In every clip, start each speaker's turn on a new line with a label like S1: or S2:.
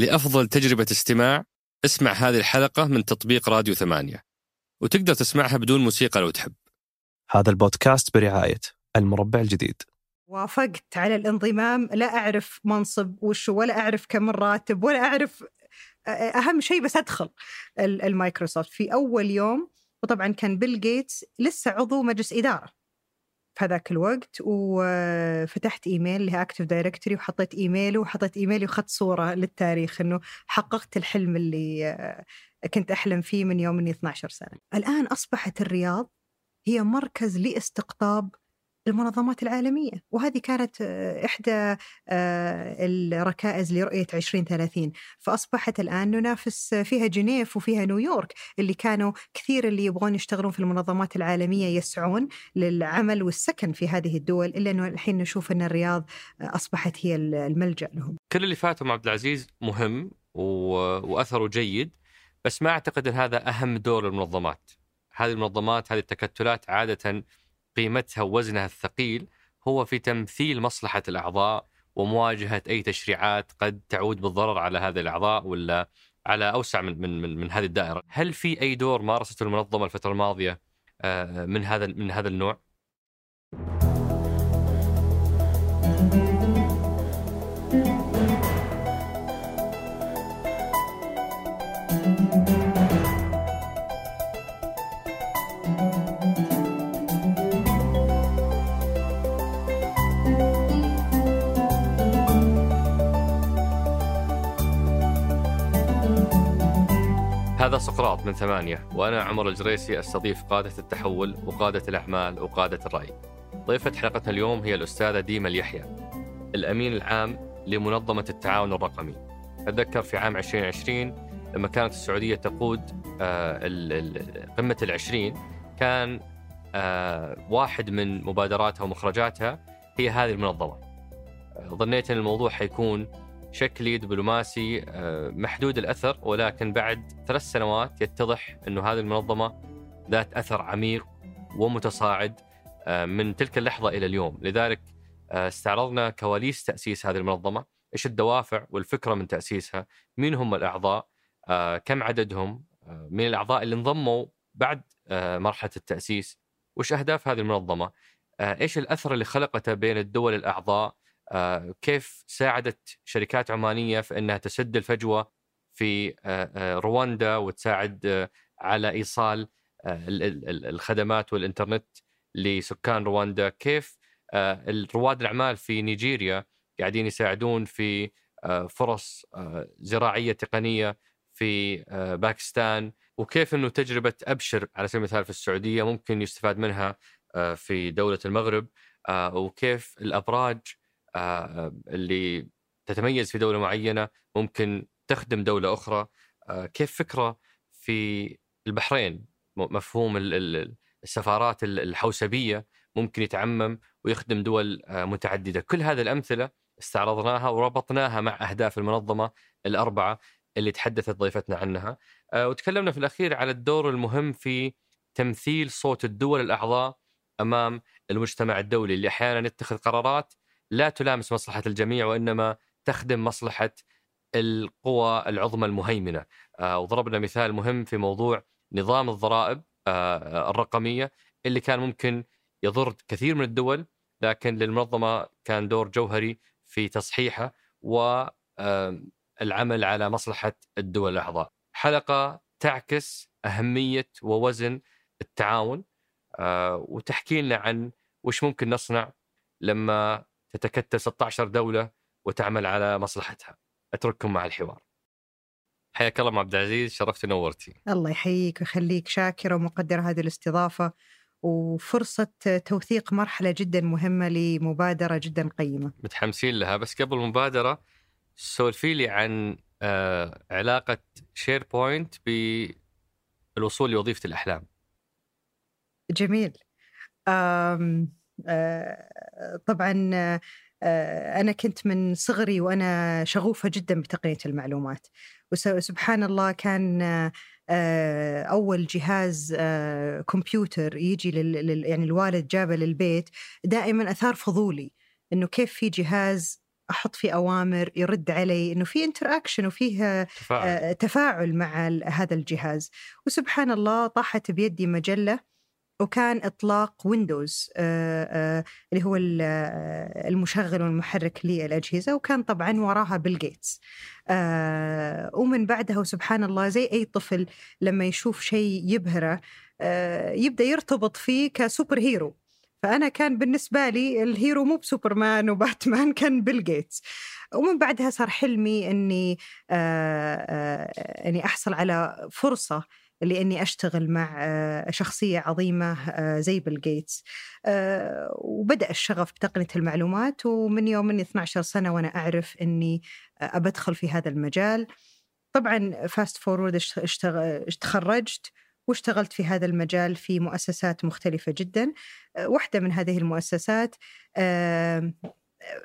S1: لأفضل تجربة استماع اسمع هذه الحلقة من تطبيق راديو ثمانية. وتقدر تسمعها بدون موسيقى لو تحب.
S2: هذا البودكاست برعاية المربع الجديد.
S3: وافقت على الانضمام. لا أعرف منصب وشو ولا أعرف كم الراتب ولا أعرف أهم شيء بس أدخل المايكروسوفت. في أول يوم وطبعا كان بيل جيتس لسه عضو مجلس إدارة. في هذاك الوقت وفتحت إيميل ال Active Directory وحطيت ايميله وحطيت إيميلي وأخذت صورة للتاريخ إنه حققت الحلم اللي كنت أحلم فيه من يوم إني 12 سنة. الآن أصبحت الرياض هي مركز لاستقطاب المنظمات العالمية وهذه كانت آه، إحدى آه، الركائز لرؤية 2030 فأصبحت الآن ننافس فيها جنيف وفيها نيويورك اللي كانوا كثير اللي يبغون يشتغلون في المنظمات العالمية يسعون للعمل والسكن في هذه الدول إلا أنه الحين نشوف أن الرياض أصبحت هي الملجأ لهم.
S1: كل اللي فاتهم عبد العزيز مهم وأثره جيد بس ما أعتقد أن هذا أهم دور المنظمات هذه المنظمات هذه التكتلات عادة قيمتها ووزنها الثقيل هو في تمثيل مصلحة الأعضاء ومواجهة أي تشريعات قد تعود بالضرر على هذه الأعضاء ولا على أوسع من, من, من, من هذه الدائرة هل في أي دور مارسته المنظمة الفترة الماضية آه، من هذا من هذا النوع؟ هذا سقراط من ثمانية وأنا عمر الجريسي أستضيف قادة التحول وقادة الأعمال وقادة الرأي. ضيفة حلقتنا اليوم هي الأستاذة ديما اليحيى الأمين العام لمنظمة التعاون الرقمي. أتذكر في عام 2020 لما كانت السعودية تقود آه، قمة العشرين كان آه، واحد من مبادراتها ومخرجاتها هي هذه المنظمة. ظنيت أن الموضوع حيكون شكلي دبلوماسي آه، محدود الأثر ولكن بعد ثلاث سنوات يتضح إنه هذه المنظمة ذات أثر عميق ومتصاعد آه، من تلك اللحظة إلى اليوم، لذلك آه، استعرضنا كواليس تأسيس هذه المنظمة، إيش الدوافع والفكرة من تأسيسها، مين هم الأعضاء، كم عددهم، من الأعضاء اللي انضموا بعد مرحلة التأسيس، وش أهداف هذه المنظمة، إيش الأثر اللي خلقته بين الدول الأعضاء كيف ساعدت شركات عمانية في إنها تسد الفجوة في آه، آه، رواندا وتساعد على إيصال الخدمات والإنترنت لسكان رواندا؟ كيف رواد الأعمال في نيجيريا قاعدين يساعدون في فرص زراعية تقنية في باكستان؟ وكيف إنه تجربة أبشر على سبيل المثال في السعودية ممكن يستفاد منها في دولة المغرب؟ وكيف الأبراج آه، اللي تتميز في دولة معينة ممكن تخدم دولة أخرى. آه، كيف فكرة في البحرين؟ مفهوم السفارات الحوسبية ممكن يتعمم ويخدم دول آه، متعددة. كل هذه الأمثلة استعرضناها وربطناها مع أهداف المنظمة الأربعة اللي تحدثت ضيفتنا عنها. وتكلمنا في الأخير على الدور المهم في تمثيل صوت الدول الأعضاء أمام المجتمع الدولي اللي أحيانا يتخذ قرارات لا تلامس مصلحة الجميع وإنما تخدم مصلحة القوى العظمى المهيمنة آه، وضربنا مثال مهم في موضوع نظام الضرائب آه، الرقمية اللي كان ممكن يضر كثير من الدول لكن للمنظمة كان دور جوهري في تصحيحه والعمل على مصلحة الدول الأعضاء. حلقة تعكس أهمية ووزن التعاون آه، وتحكي لنا عن وش ممكن نصنع لما تتكتل 16 دولة وتعمل على مصلحتها. أترككم مع الحوار. حياك الله عبد العزيز شرفت ونورتي
S3: الله يحييك ويخليك شاكرة ومقدره هذه الاستضافة وفرصة توثيق مرحلة جدا مهمة لمبادرة جدا قيمة.
S1: متحمسين لها. بس قبل المبادرة سولفي لي عن آه، علاقة SharePoint بالوصول لوظيفة الأحلام.
S3: جميل. طبعا آه، أنا كنت من صغري وأنا شغوفة جدا بتقنية المعلومات. وسبحان الله كان آه، أول جهاز كمبيوتر يجي لل يعني الوالد جابه للبيت دائما أثار فضولي. إنه كيف في جهاز أحط فيه أوامر يرد علي إنه في interaction وفيه
S1: تفاعل.
S3: آه، تفاعل مع هذا الجهاز. وسبحان الله طاحت بيدي مجلة وكان إطلاق ويندوز اللي هو آه، المشغل والمحرك للأجهزة وكان طبعا وراها بيل جيتس آه، ومن بعدها وسبحان الله زي أي طفل لما يشوف شيء يبهره آه، يبدأ يرتبط فيه ك superhero. فأنا كان بالنسبة لي ال hero مو بسوبرمان وباتمان كان بيل جيتس ومن بعدها صار حلمي إني آه، آه، إني أحصل على فرصة لأني أشتغل مع آه، شخصية عظيمة آه، زي بيل جيتس آه، وبدأ الشغف بتقنية المعلومات ومن يوم اني 12 سنة وأنا أعرف إني أبدخل في هذا المجال. طبعا fast forward تخرجت واشتغلت في هذا المجال في مؤسسات مختلفة جدا. واحدة من هذه المؤسسات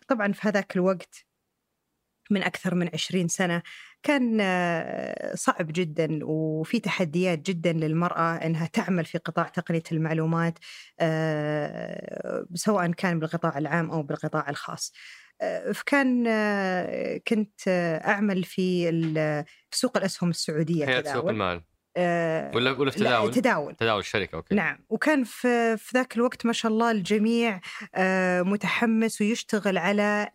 S3: طبعا في هذاك الوقت من أكثر من عشرين سنة كان آه، صعب جدا وفي تحديات جدا للمرأة أنها تعمل في قطاع تقنية المعلومات آه، سواء كان بالقطاع العام أو بالقطاع الخاص آه، فكان كنت أعمل في سوق الأسهم السعودية
S1: هيئه سوق. المال ولا ولا في تداول؟
S3: تداول.
S1: تداول الشركة أوكي.
S3: نعم. وكان في في ذاك الوقت ما شاء الله الجميع آه، متحمس ويشتغل على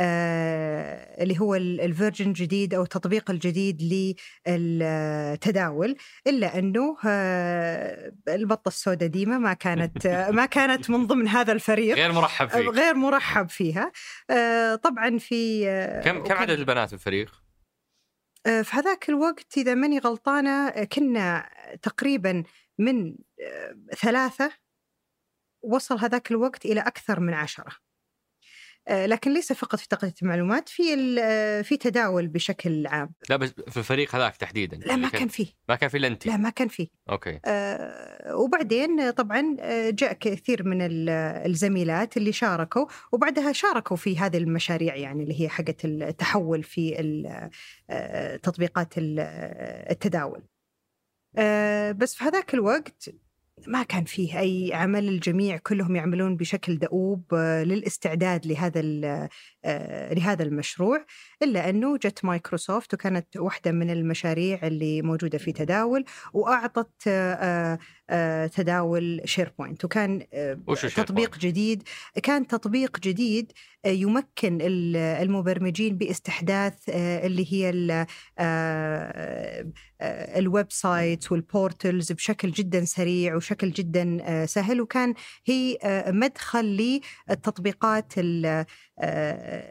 S3: آه، اللي هو ال version الجديد أو التطبيق الجديد للتداول. إلا أنه آه، البطة السوداء ديما ما كانت ما كانت من ضمن هذا الفريق.
S1: غير مرحب فيك.
S3: غير مرحب فيها. آه، طبعا في آه،
S1: كم كم عدد البنات في الفريق؟
S3: آه، في هذاك الوقت إذا ماني غلطانة آه، كنا تقريبا من آه، ثلاثة وصل هذاك الوقت إلى أكثر من عشرة. لكن ليس فقط في تقنية المعلومات في آه، في تداول بشكل عام.
S1: لا بس في الفريق هذاك تحديدا.
S3: لا ما كان فيه.
S1: ما كان في إلا أنت.
S3: لا ما كان فيه.
S1: أوكي.
S3: آه، وبعدين آه، طبعا آه، جاء كثير من ال- الزميلات اللي شاركوا وبعدها شاركوا في هذه المشاريع يعني اللي هي حقت التحول في آه، تطبيقات ال- آه، التداول. آه، بس في هذاك الوقت ما كان فيه أي عمل الجميع كلهم يعملون بشكل دؤوب آه، للاستعداد لهذا آه، لهذا المشروع. إلا أنه جت مايكروسوفت وكانت واحدة من المشاريع اللي موجودة في تداول وأعطت آه، آه، تداول SharePoint وكان آه، تطبيق؟ جديد كان تطبيق جديد يمكن ال- المبرمجين باستحداث اللي هي ال- ال websites وال portals بشكل جدا سريع وشكل جدا سهل وكان هي مدخل للتطبيقات ال-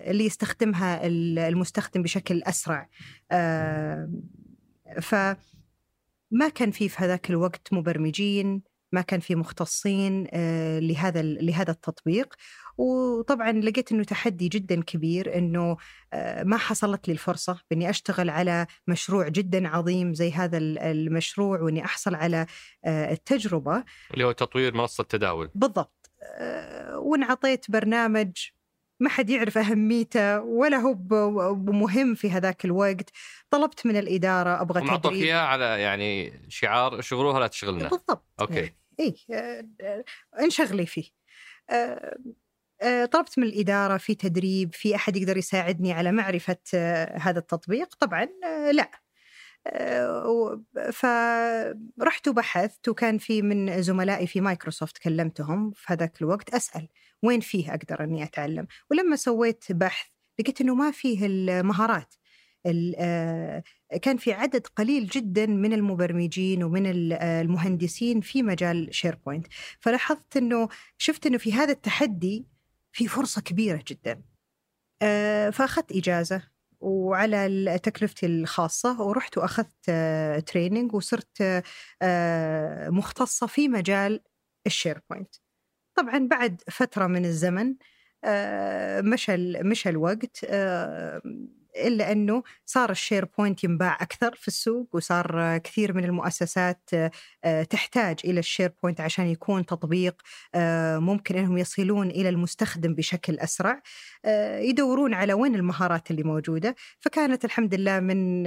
S3: اللي يستخدمها المستخدم بشكل أسرع. آه، فما كان في في هذاك الوقت مبرمجين ما كان في مختصين آه، لهذا لهذا التطبيق. وطبعا لقيت إنه تحدي جدا كبير إنه آه، ما حصلت لي الفرصة بإني أشتغل على مشروع جدا عظيم زي هذا ال- المشروع وإني أحصل على التجربة.
S1: اللي هو تطوير منصة تداول.
S3: بالضبط. وانعطيت برنامج ما حد يعرف أهميته ولا هو بمهم في هذاك الوقت. طلبت من الإدارة أبغى تدريب.
S1: اياه على يعني شعار شغلوها لا تشغلنا.
S3: بالضبط.
S1: أوكي.
S3: اي آه، آه، انشغلي فيه. آه، آه، طلبت من الإدارة في تدريب في أحد يقدر يساعدني على معرفة هذا التطبيق؟ طبعا لا. فرحت وبحثت وكان في من زملائي في مايكروسوفت كلمتهم في هذاك الوقت أسأل. وين فيه أقدر أني أتعلم؟ ولما سويت بحث لقيت أنه ما فيه المهارات. ال- آه، كان في عدد قليل جدا من المبرمجين ومن آه، المهندسين في مجال SharePoint فلاحظت أنه شفت أنه في هذا التحدي في فرصة كبيرة جدا. آه، فأخذت إجازة وعلى تكلفتي الخاصة ورحت وأخذت training وصرت مختصة في مجال ال SharePoint طبعا بعد فترة من الزمن آه، مشى مشى الوقت آه، إلا أنه صار ال SharePoint ينباع أكثر في السوق وصار كثير من المؤسسات آه، تحتاج إلى ال SharePoint عشان يكون تطبيق آه، ممكن إنهم يصلون إلى المستخدم بشكل أسرع آه، يدورون على وين المهارات اللي موجودة. فكانت الحمد لله من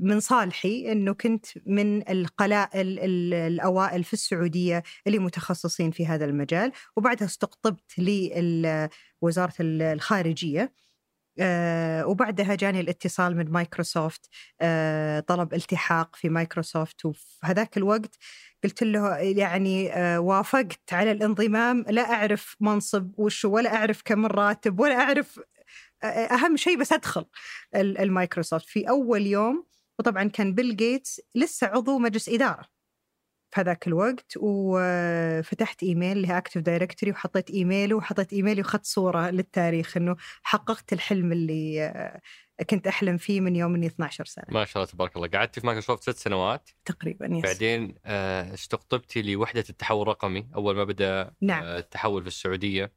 S3: من صالحي إنه كنت من القلائل ال- الأوائل في السعودية اللي متخصصين في هذا المجال. وبعدها استقطبت وزارة الخارجية. آه وبعدها جاني الاتصال من مايكروسوفت آه طلب التحاق في مايكروسوفت. وفي هذاك الوقت قلت له يعني آه وافقت على الانضمام لا أعرف منصب وش ولا أعرف كم الراتب ولا أعرف آه أهم شيء بس أدخل المايكروسوفت. في أول يوم وطبعا كان بيل جيتس لسه عضو مجلس إدارة. في هذاك الوقت وفتحت إيميل اللي Active Directory وحطيت ايميله وحطيت ايميلي وأخذت صورة للتاريخ إنه حققت الحلم اللي كنت أحلم فيه من يوم إني 12 سنة.
S1: ما شاء الله تبارك الله، قعدتي في مايكروسوفت ست سنوات
S3: تقريبا yes.
S1: بعدين استقطبتي لوحدة التحول الرقمي أول ما بدأ
S3: نعم.
S1: التحول في السعودية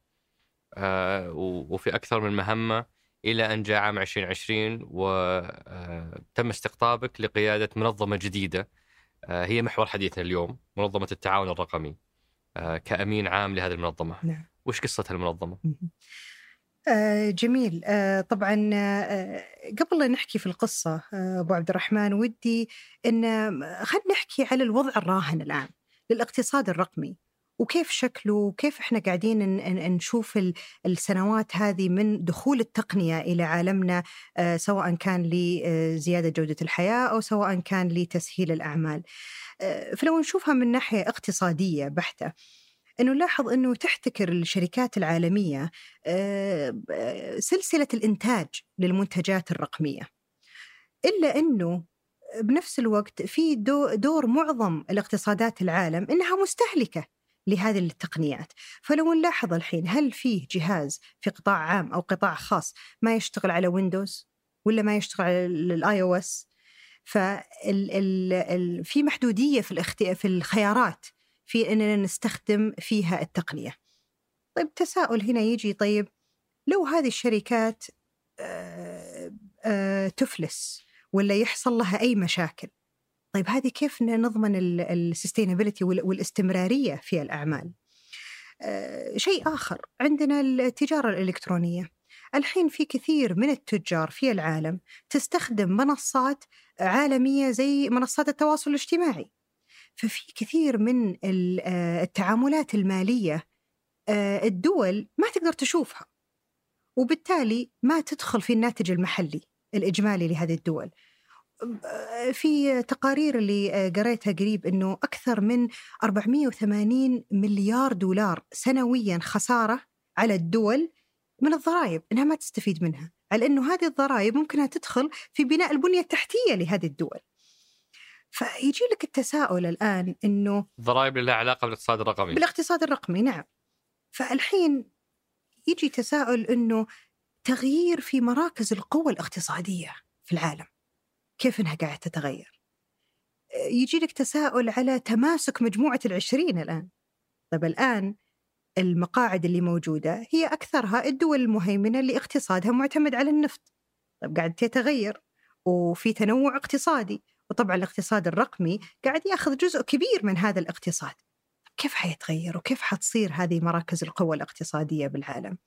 S1: وفي أكثر من مهمة إلى أن جاء عام 2020 وتم استقطابك لقيادة منظمة جديدة هي محور حديثنا اليوم منظمة التعاون الرقمي كأمين عام لهذه المنظمة.
S3: نعم.
S1: وش قصه المنظمة؟
S3: آه جميل آه طبعا آه قبل لا نحكي في القصة أبو عبد الرحمن ودي أن خلينا نحكي على الوضع الراهن الآن للاقتصاد الرقمي وكيف شكله وكيف إحنا قاعدين نشوف السنوات هذه من دخول التقنية إلى عالمنا سواء كان لزياده جودة الحياة أو سواء كان لتسهيل الأعمال. فلو نشوفها من ناحية اقتصادية بحتة إنه نلاحظ إنه تحتكر الشركات العالمية سلسلة الإنتاج للمنتجات الرقمية. إلا إنه بنفس الوقت في دور معظم الاقتصادات العالم إنها مستهلكة لهذه التقنيات. فلو نلاحظ الحين هل فيه جهاز في قطاع عام أو قطاع خاص ما يشتغل على Windows ولا ما يشتغل على ال iOS ففي محدودية في, الاخت... في الخيارات في أننا نستخدم فيها التقنية. طيب تساؤل هنا يجي طيب لو هذه الشركات تفلس ولا يحصل لها أي مشاكل؟ طيب هذه كيف نضمن السستينابيلتي والاستمرارية في الأعمال؟ أه شيء آخر عندنا التجارة الإلكترونية. الحين في كثير من التجار في العالم تستخدم منصات عالمية زي منصات التواصل الاجتماعي. ففي كثير من التعاملات المالية الدول ما تقدر تشوفها. وبالتالي ما تدخل في الناتج المحلي الإجمالي لهذه الدول. في تقارير اللي قريتها قريب إنه أكثر من 480 مليار دولار سنويا خسارة على الدول من الضرائب إنها ما تستفيد منها، على إنه هذه الضرائب ممكنها تدخل في بناء البنية التحتية لهذه الدول. فيجي لك التساؤل الآن إنه
S1: الضرائب لها علاقة بالاقتصاد الرقمي
S3: بالاقتصاد الرقمي نعم. فالحين يجي تساؤل إنه تغيير في مراكز القوى الاقتصادية في العالم. كيف إنها قاعدة تتغير؟ يجي لك تساؤل على تماسك مجموعة العشرين الآن. طيب الآن المقاعد اللي موجودة هي أكثرها الدول المهيمنة اللي اقتصادها معتمد على النفط. طيب قاعد تتغير وفي تنوع اقتصادي وطبعا الاقتصاد الرقمي قاعد يأخذ جزء كبير من هذا الاقتصاد. كيف حيتغير وكيف حتصير هذه مراكز القوى الاقتصادية بالعالم؟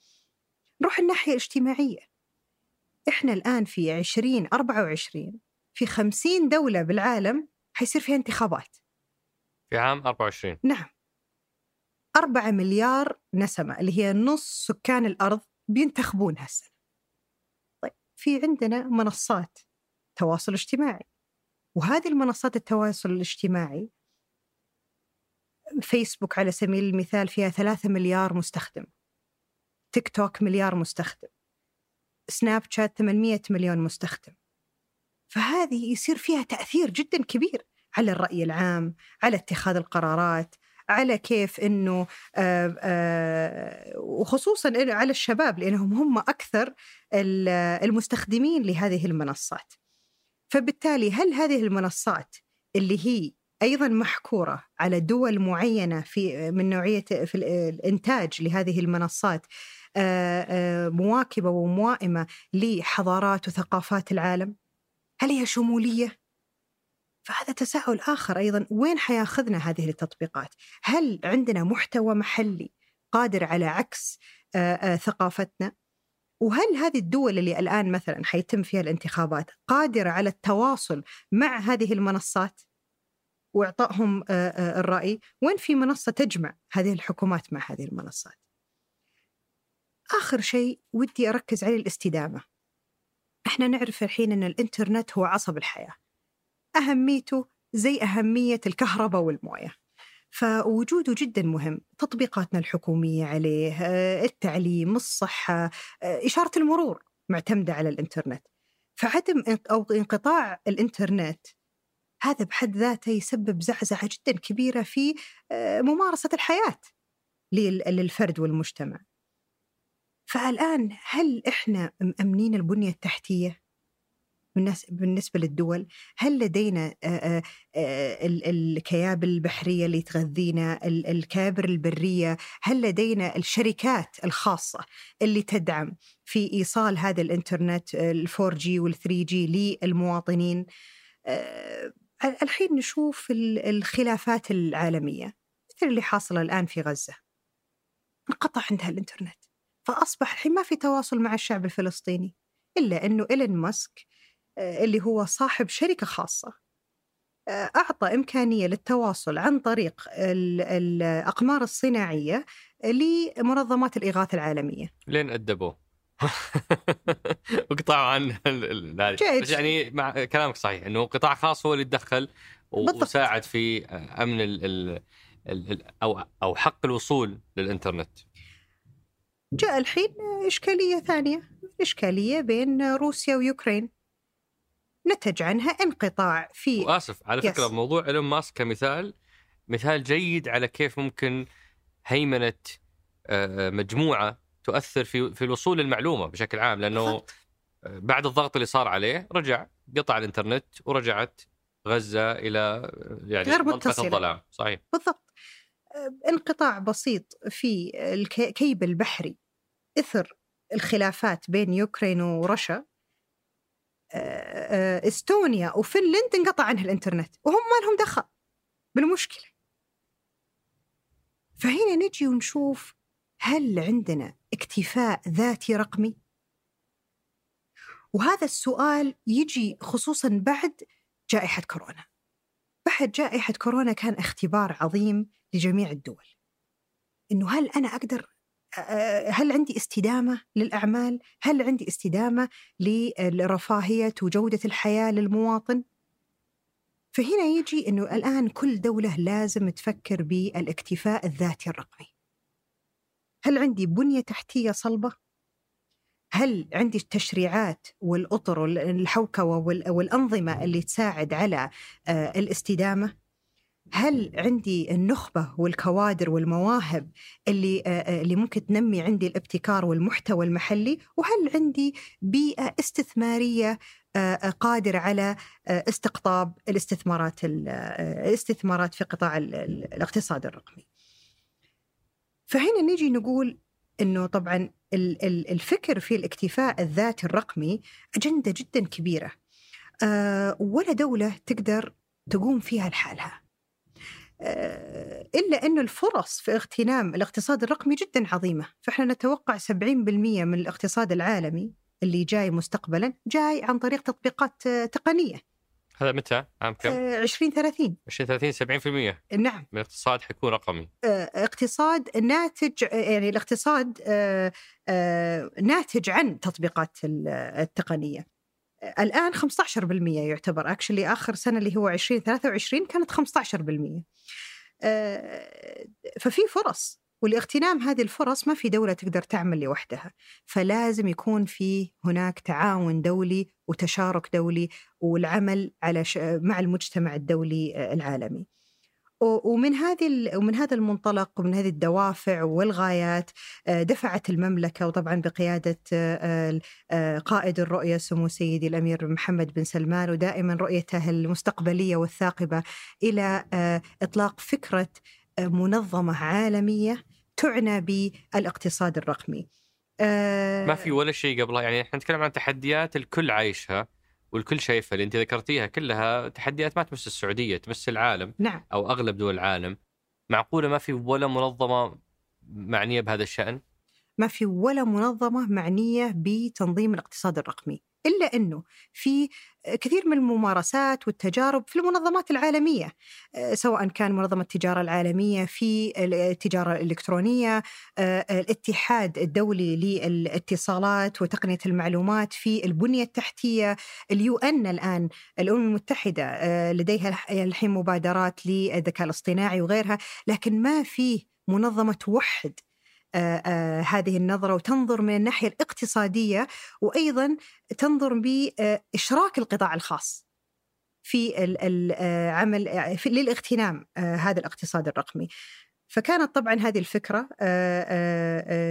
S3: نروح الناحية الاجتماعية. إحنا الآن في 2024 في خمسين دولة بالعالم حيصير فيها انتخابات.
S1: في عام 24
S3: نعم. أربعة مليار نسمة اللي هي نص سكان الأرض بينتخبون هالسنة طيب في عندنا منصات تواصل اجتماعي. وهذه المنصات التواصل الاجتماعي فيسبوك على سبيل المثال فيها ثلاثة مليار مستخدم. تيك توك مليار مستخدم. سناب شات 800 مليون مستخدم. فهذه يصير فيها تأثير جدا كبير على الرأي العام على اتخاذ القرارات على كيف إنه آآ آآ وخصوصا على الشباب لأنهم هم أكثر المستخدمين لهذه المنصات. فبالتالي هل هذه المنصات اللي هي أيضا محكورة على دول معينة في من نوعية في الإنتاج لهذه المنصات آآ مواكبة وموائمة لحضارات وثقافات العالم؟ هل هي شمولية؟ فهذا تساؤل آخر أيضا. وين حياخذنا هذه التطبيقات؟ هل عندنا محتوى محلي قادر على عكس آآ آآ ثقافتنا؟ وهل هذه الدول اللي الآن مثلا حيتم فيها الانتخابات قادرة على التواصل مع هذه المنصات؟ وإعطائهم آآ الرأي. وين في منصة تجمع هذه الحكومات مع هذه المنصات؟ آخر شيء ودي أركز عليه الاستدامة. إحنا نعرف الحين أن الإنترنت هو عصب الحياة. أهميته زي أهمية الكهرباء والموية. فوجوده جدا مهم. تطبيقاتنا الحكومية عليه آه، التعليم الصحة آه، إشارة المرور معتمدة على الإنترنت. فعدم أو انقطاع الإنترنت هذا بحد ذاته يسبب زعزعة جدا كبيرة في آه، ممارسة الحياة للفرد والمجتمع. فالآن هل إحنا مأمنين البنية التحتية؟ بالنسبة للدول هل لدينا الكيابل البحرية اللي تغذينا الكيابل البرية هل لدينا الشركات الخاصة اللي تدعم في إيصال هذا الإنترنت الفور جي والثري جي للمواطنين؟ الحين نشوف الخلافات العالمية مثل اللي حاصلة الآن في غزة. انقطع عندها الإنترنت. فأصبح الحين ما في تواصل مع الشعب الفلسطيني إلا أنه إيلون ماسك آه، اللي هو صاحب شركة خاصة آه، أعطى إمكانية للتواصل عن طريق الأقمار الصناعية لمنظمات الإغاثة العالمية.
S1: لين أدبوه. وقطعوا عن هذه بس يعني مع كلامك صحيح إنه قطاع خاص هو اللي تدخل وساعد في أمن ال ال ال أو أو حق الوصول للإنترنت.
S3: جاء الحين إشكالية ثانية إشكالية بين روسيا ويوكرين. نتج عنها انقطاع في
S1: وآسف على فكرة يس. موضوع إيلون ماسك كمثال مثال جيد على كيف ممكن هيمنة آه، مجموعة تؤثر في في الوصول للمعلومة بشكل عام لأنه. بعد الضغط اللي صار عليه رجع قطع الإنترنت ورجعت غزة إلى يعني غير منطقة الظلام. صحيح.
S3: بالضبط. انقطاع بسيط في الكيب البحري. إثر الخلافات بين يوكرين ورشا إستونيا وفنلند انقطع عنها الإنترنت وهم ما لهم دخل بالمشكلة فهنا نجي ونشوف هل عندنا اكتفاء ذاتي رقمي؟ وهذا السؤال يجي خصوصا بعد جائحة كورونا. بعد جائحة كورونا كان اختبار عظيم لجميع الدول. إنه هل أنا أقدر هل عندي استدامة للأعمال؟ هل عندي استدامة لرفاهية وجودة الحياة للمواطن؟ فهنا يجي أنه الآن كل دولة لازم تفكر بالاكتفاء الذاتي الرقمي هل عندي بنية تحتية صلبة؟ هل عندي التشريعات والأطر والحوكة والأنظمة اللي تساعد على آه، الاستدامة؟ هل عندي النخبة والكوادر والمواهب اللي آه، آه، اللي ممكن تنمي عندي الابتكار والمحتوى المحلي؟ وهل عندي بيئة استثمارية قادرة على استقطاب الاستثمارات الاستثمارات في قطاع الاقتصاد الرقمي؟ فهنا نجي نقول إنه طبعا الفكر في الاكتفاء الذاتي الرقمي أجندة جدا كبيرة ولا دولة تقدر تقوم فيها لحالها إلا انه الفرص في اغتنام الاقتصاد الرقمي جدا عظيمة. فإحنا نتوقع 70% من الاقتصاد العالمي اللي جاي مستقبلا جاي عن طريق تطبيقات تقنية.
S1: هذا متى؟ عام كم؟
S3: 2030
S1: 2030 70%
S3: نعم.
S1: من الاقتصاد حيكون رقمي.
S3: آه، اقتصاد ناتج يعني الاقتصاد آه، آه، ناتج عن تطبيقات التقنية. الآن 15% يعتبر. اكشلي آخر سنة اللي هو 2023 كانت 15% ففي فرص ولاغتنام هذه الفرص ما في دولة تقدر تعمل لوحدها. فلازم يكون في هناك تعاون دولي وتشارك دولي والعمل على ش... مع المجتمع الدولي آه، العالمي. ومن هذه ومن هذا المنطلق ومن هذه الدوافع والغايات آه، دفعت المملكة وطبعا بقيادة آه، قائد الرؤية سمو سيدي الأمير محمد بن سلمان ودائما رؤيته المستقبلية والثاقبة إلى إطلاق فكرة منظمة عالمية تعنى بالاقتصاد الرقمي.
S1: آه ما في ولا شيء قبلها يعني إحنا نتكلم عن تحديات الكل عايشها. والكل شايفها اللي انت ذكرتيها كلها تحديات ما تمس السعودية تمس العالم
S3: نعم.
S1: أو أغلب دول العالم. معقولة ما في ولا منظمة معنية بهذا الشأن؟
S3: ما في ولا منظمة معنية بتنظيم الاقتصاد الرقمي. إلا أنه في كثير من الممارسات والتجارب في المنظمات العالمية سواء كان منظمة التجارة العالمية في التجارة الإلكترونية الاتحاد الدولي للاتصالات وتقنية المعلومات في البنية التحتية اليو أن الآن الأمم المتحدة لديها الحين مبادرات للذكاء الاصطناعي وغيرها لكن ما في منظمة توحد آه، آه، هذه النظرة وتنظر من الناحية الاقتصادية وأيضا تنظر بإشراك القطاع الخاص في العمل للاغتنام هذا الاقتصاد الرقمي. فكانت طبعا هذه الفكرة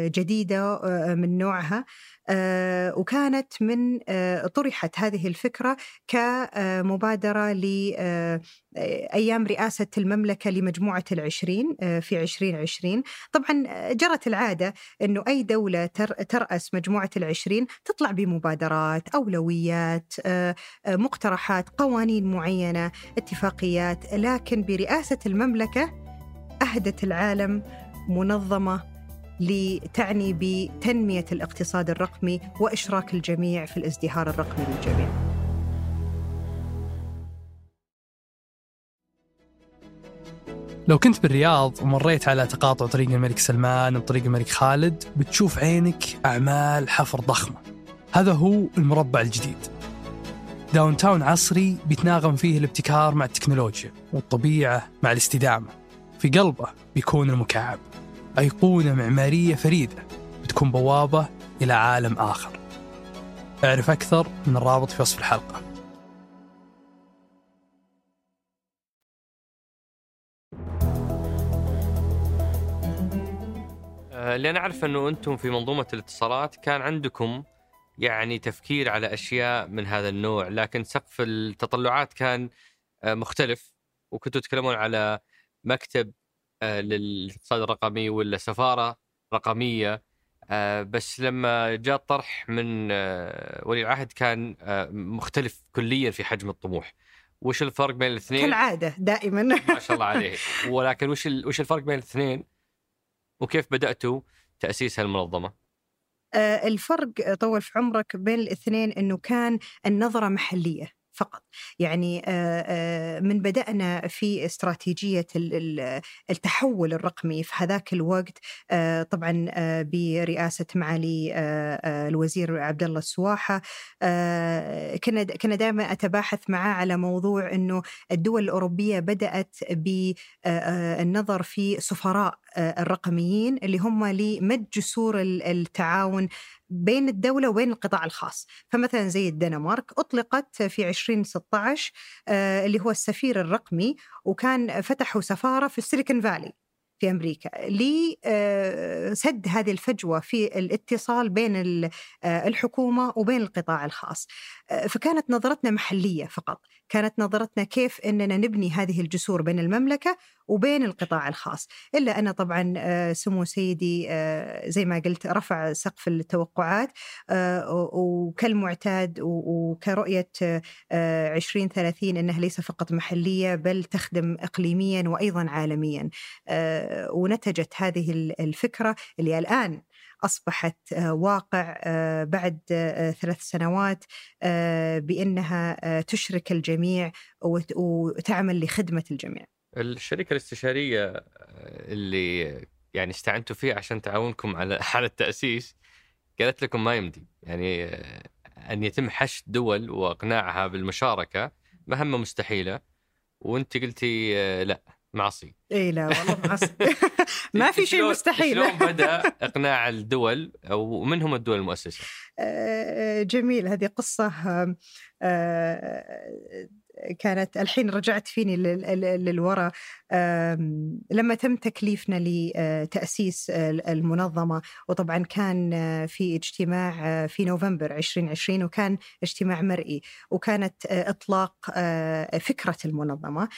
S3: جديدة من نوعها آه، وكانت من آه، طرحت هذه الفكرة كمبادرة لأيام آه، رئاسة المملكة لمجموعة العشرين في عشرين عشرين. طبعا جرت العادة أنه أي دولة ترأس مجموعة العشرين تطلع بمبادرات أولويات مقترحات قوانين معينة اتفاقيات لكن برئاسة المملكة أهدت العالم منظمة لتعني بتنمية الاقتصاد الرقمي وإشراك الجميع في الازدهار الرقمي للجميع.
S4: لو كنت بالرياض ومريت على تقاطع طريق الملك سلمان وطريق الملك خالد بتشوف عينك أعمال حفر ضخمة. هذا هو المربع الجديد. داون تاون عصري بيتناغم فيه الابتكار مع التكنولوجيا والطبيعة مع الاستدامة. في قلبه بيكون المكعب أيقونة معمارية فريدة بتكون بوابة إلى عالم آخر. أعرف أكثر من الرابط في وصف الحلقة.
S1: آه، اللي أنا أعرف أنه أنتم في منظومة الاتصالات كان عندكم يعني تفكير على أشياء من هذا النوع لكن سقف التطلعات كان آه، مختلف وكنتوا تتكلمون على مكتب آه، للاقتصاد الرقمي ولا سفارة رقمية آه، بس لما جاء الطرح من آه، ولي العهد كان مختلف كليا في حجم الطموح وش الفرق بين الاثنين؟
S3: كالعادة دائما
S1: ما شاء الله عليه ولكن وش وش الفرق بين الاثنين؟ وكيف بدأتوا تأسيس هالمنظمة؟
S3: الفرق طول في عمرك بين الاثنين إنه كان النظرة محلية فقط. يعني من بدأنا في استراتيجية التحول الرقمي في هذاك الوقت طبعا برئاسة معالي الوزير عبد الله السواحة كنا كنا دائما أتباحث معاه على موضوع أنه الدول الأوروبية بدأت بالنظر في سفراء الرقميين اللي هم لمد جسور التعاون بين الدولة وبين القطاع الخاص فمثلا زي الدنمارك أطلقت في 2016 آه، اللي هو السفير الرقمي وكان فتحوا سفارة في السيليكون فالي في أمريكا لسد آه، هذه الفجوة في الاتصال بين آه، الحكومة وبين القطاع الخاص. فكانت نظرتنا محلية فقط، كانت نظرتنا كيف إننا نبني هذه الجسور بين المملكة وبين القطاع الخاص. إلا أن طبعا آه، سمو سيدي آه، زي ما قلت رفع سقف التوقعات آه، وكالمعتاد وكرؤية 2030 أنها ليس فقط محلية بل تخدم إقليميا وأيضا عالميا. ونتجت هذه الفكرة اللي الآن أصبحت واقع بعد ثلاث سنوات بأنها تشرك الجميع وتعمل لخدمة الجميع.
S1: الشركة الاستشارية آه، اللي يعني استعنتوا فيها عشان تعاونكم على حال التأسيس قالت لكم ما يمدي. يعني آه، أن يتم حشد دول وأقناعها بالمشاركة مهمة مستحيلة. وأنت قلتي آه، لا. معصي.
S3: اي لا والله معصي. ما في شيء مستحيل.
S1: شلون بدأ إقناع الدول أو من هم الدول المؤسسة؟
S3: جميل. هذه قصة كانت الحين رجعت فيني للوراء لما تم تكليفنا لتأسيس المنظمة وطبعا كان في اجتماع في نوفمبر 2020 وكان اجتماع مرئي وكانت إطلاق فكرة المنظمة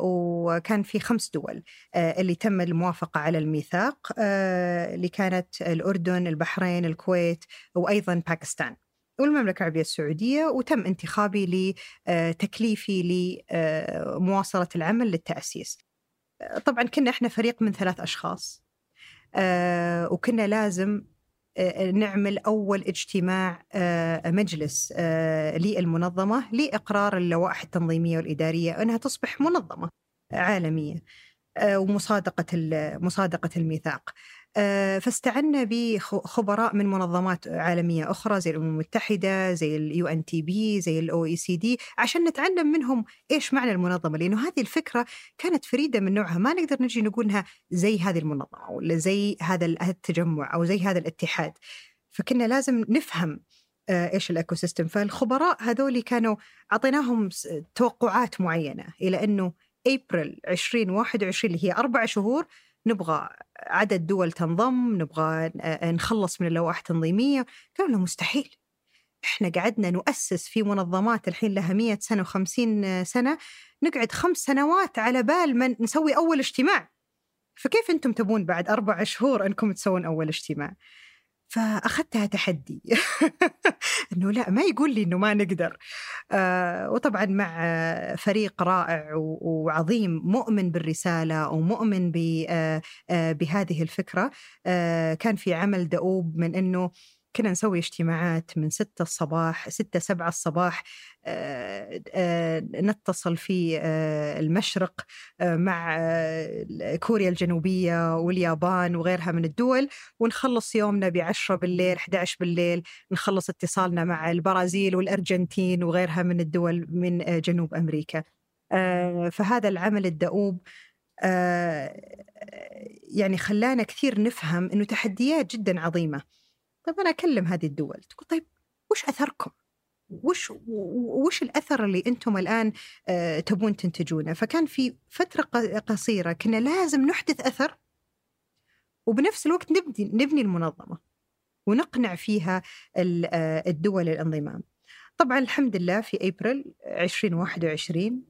S3: وكان في خمس دول اللي تم الموافقة على الميثاق اللي كانت الأردن البحرين الكويت وأيضا باكستان. والمملكة العربية السعودية وتم انتخابي لتكليفي لمواصلة العمل للتأسيس. طبعا كنا إحنا فريق من ثلاث أشخاص. وكنا لازم آه، نعمل أول اجتماع آه، مجلس آه، للمنظمة لإقرار اللوائح التنظيمية والإدارية أنها تصبح منظمة عالمية ومصادقة مصادقة الميثاق. فاستعنا بخبراء من منظمات عالمية أخرى زي الأمم المتحدة زي ال UNDP زي ال OECD عشان نتعلم منهم إيش معنى المنظمة لأنه هذه الفكرة كانت فريدة من نوعها ما نقدر نجي نقولها زي هذه المنظمة ولا زي هذا التجمع أو زي هذا الاتحاد. فكنا لازم نفهم إيش ال ecosystem فالخبراء هذول كانوا أعطيناهم توقعات معينة إلى إنه ابريل 2021 اللي هي أربع شهور نبغى عدد دول تنضم نبغى نخلص من اللوائح التنظيمية. قالوا له مستحيل. إحنا قعدنا نؤسس في منظمات الحين لها 100 سنة و50 سنة نقعد خمس سنوات على بال ما نسوي أول اجتماع. فكيف أنتم تبون بعد أربع شهور أنكم تسوون أول اجتماع؟ فاخذتها تحدي. إنه لا ما يقول لي إنه ما نقدر. آه وطبعا مع فريق رائع وعظيم مؤمن بالرسالة ومؤمن آه آه بهذه الفكرة آه كان في عمل دؤوب من إنه كنا نسوي اجتماعات من ستة الصباح ستة سبعة الصباح آه، آه، نتصل في آه، المشرق مع كوريا الجنوبية واليابان وغيرها من الدول ونخلص يومنا بعشرة بالليل 11 بالليل نخلص اتصالنا مع البرازيل والأرجنتين وغيرها من الدول من جنوب أمريكا. فهذا العمل الدؤوب يعني خلانا كثير نفهم أنه تحديات جدا عظيمة. طيب أنا أكلم هذه الدول تقول طيب وش أثركم؟ وش وش الأثر اللي أنتم الآن آه، تبون تنتجونه؟ فكان في فترة قصيرة كنا لازم نحدث أثر وبنفس الوقت نبني نبني المنظمة ونقنع فيها آه، الدول الانضمام. طبعا الحمد لله في أبريل 2021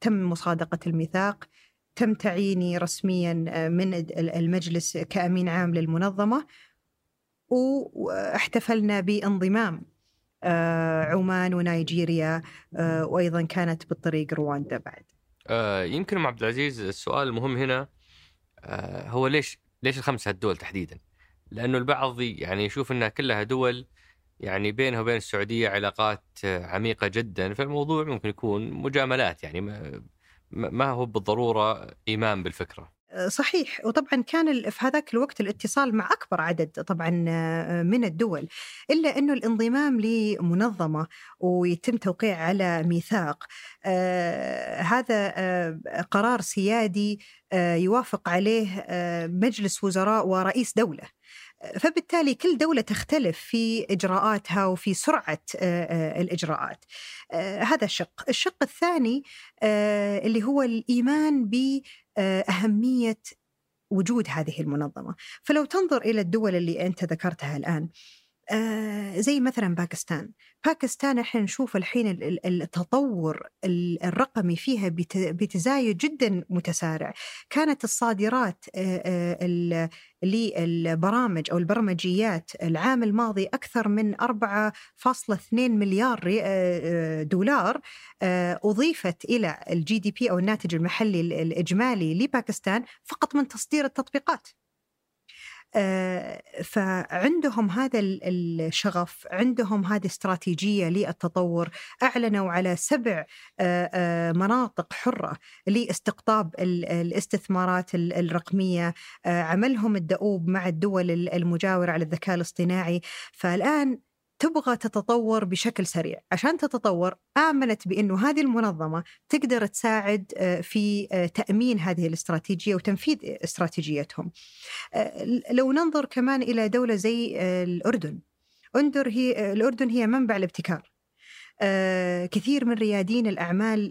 S3: تم مصادقة الميثاق تم تعييني رسميا آه، من المجلس كأمين عام للمنظمة. واحتفلنا بانضمام آه، عمان ونيجيريا آه، وأيضا كانت بالطريق رواندا بعد.
S1: آه، يمكن أم عبد العزيز السؤال المهم هنا هو ليش ليش الخمسه الدول تحديدا؟ لأنه البعض يعني يشوف إنها كلها دول يعني بينها وبين السعودية علاقات عميقة جدا فالموضوع ممكن يكون مجاملات يعني ما هو بالضرورة إيمان بالفكرة.
S3: صحيح. وطبعا كان في هذاك الوقت الاتصال مع أكبر عدد طبعا آه، من الدول إلا أنه الانضمام لمنظمة ويتم توقيع على ميثاق. آه هذا آه قرار سيادي يوافق عليه مجلس وزراء ورئيس دولة. فبالتالي كل دولة تختلف في إجراءاتها وفي سرعة آه، الإجراءات. هذا الشق. الشق الثاني اللي هو الإيمان ب آه، أهمية وجود هذه المنظمة. فلو تنظر إلى الدول اللي أنت ذكرتها الآن آه زي مثلا باكستان. باكستان إحنا نشوف الحين التطور الرقمي فيها بتزايد جدا متسارع. كانت الصادرات آه، آه، للبرامج أو البرمجيات العام الماضي أكثر من 4.2 مليار دولار أضيفت إلى ال GDP أو الناتج المحلي الإجمالي لباكستان فقط من تصدير التطبيقات. فعندهم هذا الشغف عندهم هذه استراتيجية للتطور أعلنوا على سبع آه، آه، مناطق حرة لاستقطاب الاستثمارات الرقمية. عملهم الدؤوب مع الدول المجاورة على الذكاء الاصطناعي. فالآن تبغى تتطور بشكل سريع. عشان تتطور آمنت بأنه هذه المنظمة تقدر تساعد آه، في آه، تأمين هذه الاستراتيجية وتنفيذ استراتيجيتهم. آه، لو ننظر كمان إلى دولة زي الأردن. أندر هي الأردن هي منبع الابتكار. كثير من ريادين الأعمال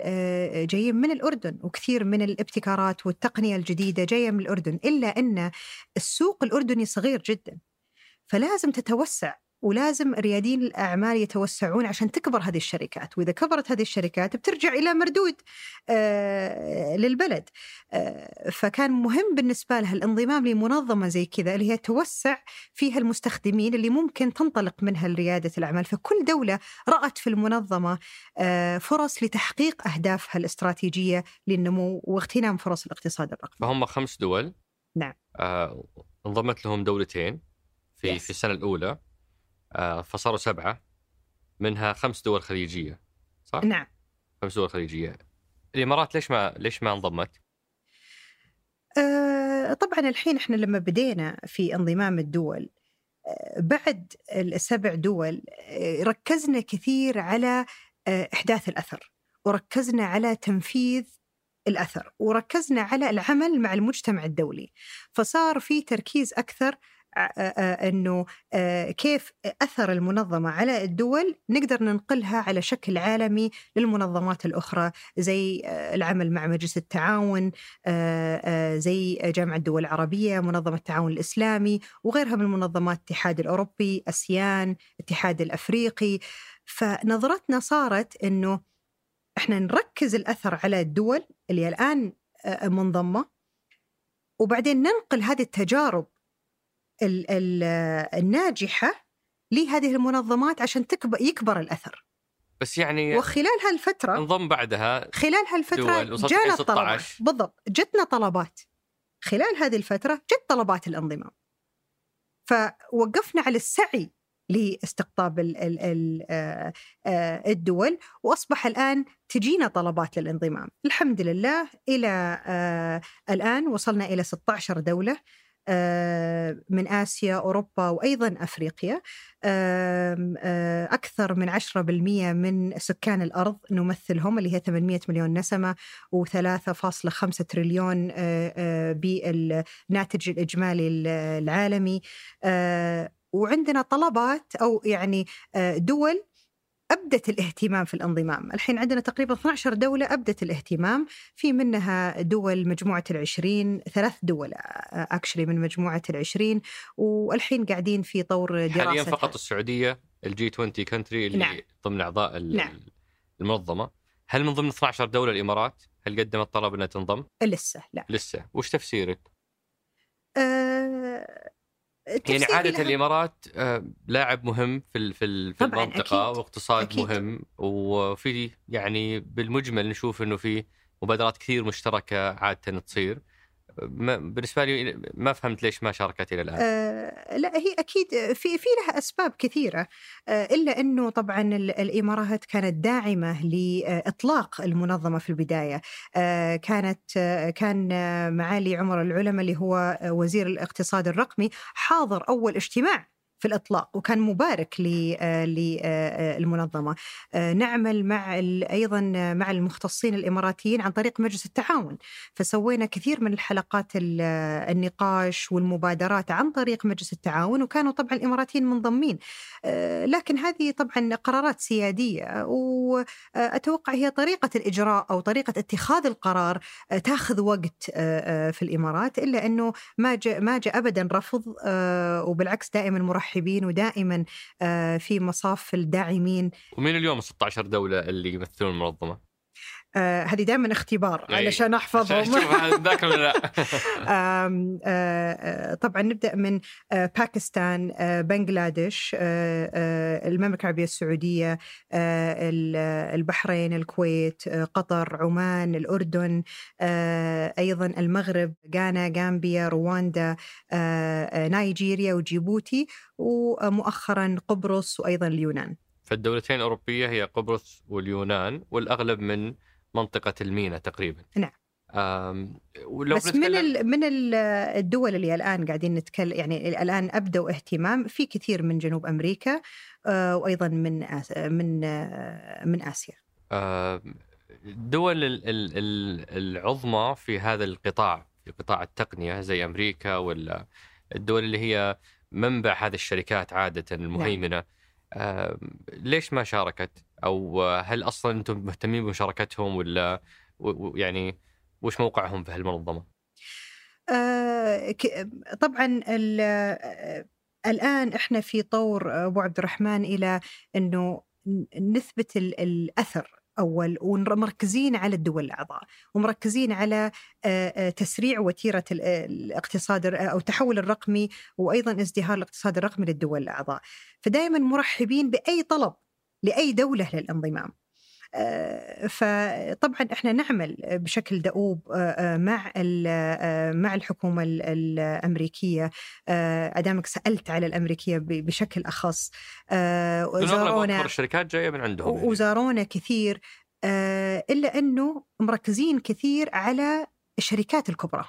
S3: جايين من الأردن وكثير من الابتكارات والتقنية الجديدة جاية من الأردن. إلا أن السوق الأردني صغير جدا فلازم تتوسع. ولازم ريادين الأعمال يتوسعون عشان تكبر هذه الشركات. وإذا كبرت هذه الشركات بترجع إلى مردود آه للبلد. آه فكان مهم بالنسبة لها الانضمام لمنظمة زي كذا اللي هي توسع فيها المستخدمين اللي ممكن تنطلق منها ريادة الأعمال. فكل دولة رأت في المنظمة آه فرص لتحقيق أهدافها الاستراتيجية للنمو واغتنام فرص الاقتصاد الرقمي.
S1: فهم خمس دول.
S3: نعم.
S1: آه انضمت لهم دولتين في
S3: Yes.
S1: في السنة الأولى. فصاروا سبعة منها خمس دول خليجية صح؟
S3: نعم
S1: خمس دول خليجية الإمارات ليش ما ليش ما انضمت؟
S3: آه، طبعا الحين إحنا لما بدينا في انضمام الدول آه، بعد السبع دول آه، ركزنا كثير على آه، إحداث الأثر وركزنا على تنفيذ الأثر وركزنا على العمل مع المجتمع الدولي فصار في تركيز أكثر آه، آه، إنه كيف أثر المنظمة على الدول نقدر ننقلها على شكل عالمي للمنظمات الأخرى زي العمل مع مجلس التعاون زي جامعة الدول العربية منظمة التعاون الإسلامي وغيرها من المنظمات الاتحاد الأوروبي أسيان الاتحاد الأفريقي. فنظرتنا صارت أنه إحنا نركز الأثر على الدول اللي الآن آه، منضمة وبعدين ننقل هذه التجارب ال- ال- الناجحة لهذه المنظمات عشان تكبر يكبر الأثر.
S1: بس يعني
S3: وخلال هالفترة
S1: انضم بعدها
S3: خلال هالفترة جانا
S1: 2016.
S3: الطلبات بالضبط جتنا طلبات. خلال هذه الفترة جت طلبات الانضمام فوقفنا على السعي لاستقطاب آه، آه، الدول وأصبح الآن تجينا طلبات للانضمام. الحمد لله إلى آه، الآن وصلنا إلى 16 دولة من آسيا أوروبا وأيضا أفريقيا. آم، آه، أكثر من 10% من سكان الأرض نمثلهم اللي هي 800 مليون نسمة و3.5 تريليون آه، آه، بالناتج الإجمالي العالمي. آه، وعندنا طلبات أو يعني آه، دول أبدت الاهتمام في الانضمام، الحين عندنا تقريبا 12 دولة أبدت الاهتمام، في منها دول مجموعة العشرين، ثلاث دول actually من مجموعة العشرين، والحين قاعدين في طور دراسة
S1: حاليا فقط السعودية ال G20 country اللي
S3: نعم.
S1: ضمن أعضاء ال-
S3: نعم.
S1: المنظمة هل من ضمن 12 دولة الإمارات؟ هل قدمت طلب إنها تنضم؟
S3: لسه لا
S1: لسه، وش تفسيرك؟
S3: آه
S1: يعني
S3: لها-
S1: الإمارات آه، لاعب مهم في في ال- في
S3: طبعاً،
S1: المنطقة
S3: أكيد.
S1: واقتصاد
S3: أكيد.
S1: مهم وفي يعني بالمجمل نشوف إنه في مبادرات كثير مشتركة عادة تصير ما بالنسبة لي ما فهمت ليش ما شاركت إلى الآن.
S3: آه لا هي أكيد في في لها أسباب كثيرة. آه إلا أنه طبعا ال- الإمارات كانت داعمة لإطلاق المنظمة في البداية. آه كانت آه كان معالي عمر العلماء اللي هو وزير الاقتصاد الرقمي حاضر أول اجتماع في الإطلاق وكان مبارك للمنظمه نعمل مع ال- أيضا آه، مع المختصين الإماراتيين عن طريق مجلس التعاون. فسوينا كثير من الحلقات ال- النقاش والمبادرات عن طريق مجلس التعاون وكانوا طبعا الإماراتيين منضمين. آه، لكن هذه طبعا قرارات سيادية واتوقع هي طريقة الإجراء أو طريقة اتخاذ القرار آه، تاخذ وقت آه، آه، في الإمارات إلا أنه ما جاء ما جاء ابدا رفض آه، وبالعكس دائما مرحبين ودائما آه، في مصاف الداعمين
S1: ومين اليوم 16 دولة اللي يمثلون المنظمة؟
S3: آه، هذه دائما اختبار
S1: إيه.
S3: علشان
S1: أحفظهم. ذاكر ولا لا.
S3: آه، آه، طبعا نبدأ من آه، باكستان آه، بنغلاديش آه، المملكة العربية السعودية ال- البحرين الكويت قطر عمان الأردن أيضا المغرب غانا غامبيا رواندا نيجيريا وجيبوتي ومؤخرا قبرص وأيضا اليونان.
S1: فالدولتين الأوروبية هي قبرص واليونان والأغلب من منطقة المينا تقريبا.
S3: نعم.
S1: ولو
S3: بس من ال- من ال- الدول اللي الآن قاعدين نتكلم يعني الآن أبدوا اهتمام في كثير من جنوب أمريكا آه، وأيضا من آس- من آه، من
S1: آسيا. الدول ال- ال- ال- العظمى في هذا القطاع في قطاع التقنية زي أمريكا ولا الدول اللي هي منبع هذه الشركات عادة المهيمنة آه، ليش ما شاركت أو هل أصلا أنتم مهتمين بمشاركتهم ولا يعني وش موقعهم في هالمنظمة؟
S3: آه، طبعا آه، الآن إحنا في طور آه، ابو عبد الرحمن إلى إنه نثبت ال- الأثر اول ومركزين على الدول الأعضاء ومركزين على آه، آه، تسريع وتيرة ال- الاقتصاد أو التحول الرقمي وأيضا ازدهار الاقتصاد الرقمي للدول الأعضاء. فدائما مرحبين بأي طلب لأي دولة للانضمام. آه، فطبعا إحنا نعمل بشكل دؤوب آه، آه، مع مع الحكومة الأمريكية. أدامك سألت على الأمريكية بشكل أخص.
S1: وزارونا الشركات جاية من عندهم
S3: يعني. وزارونا كثير. إلا أنه مركزين كثير على الشركات الكبرى.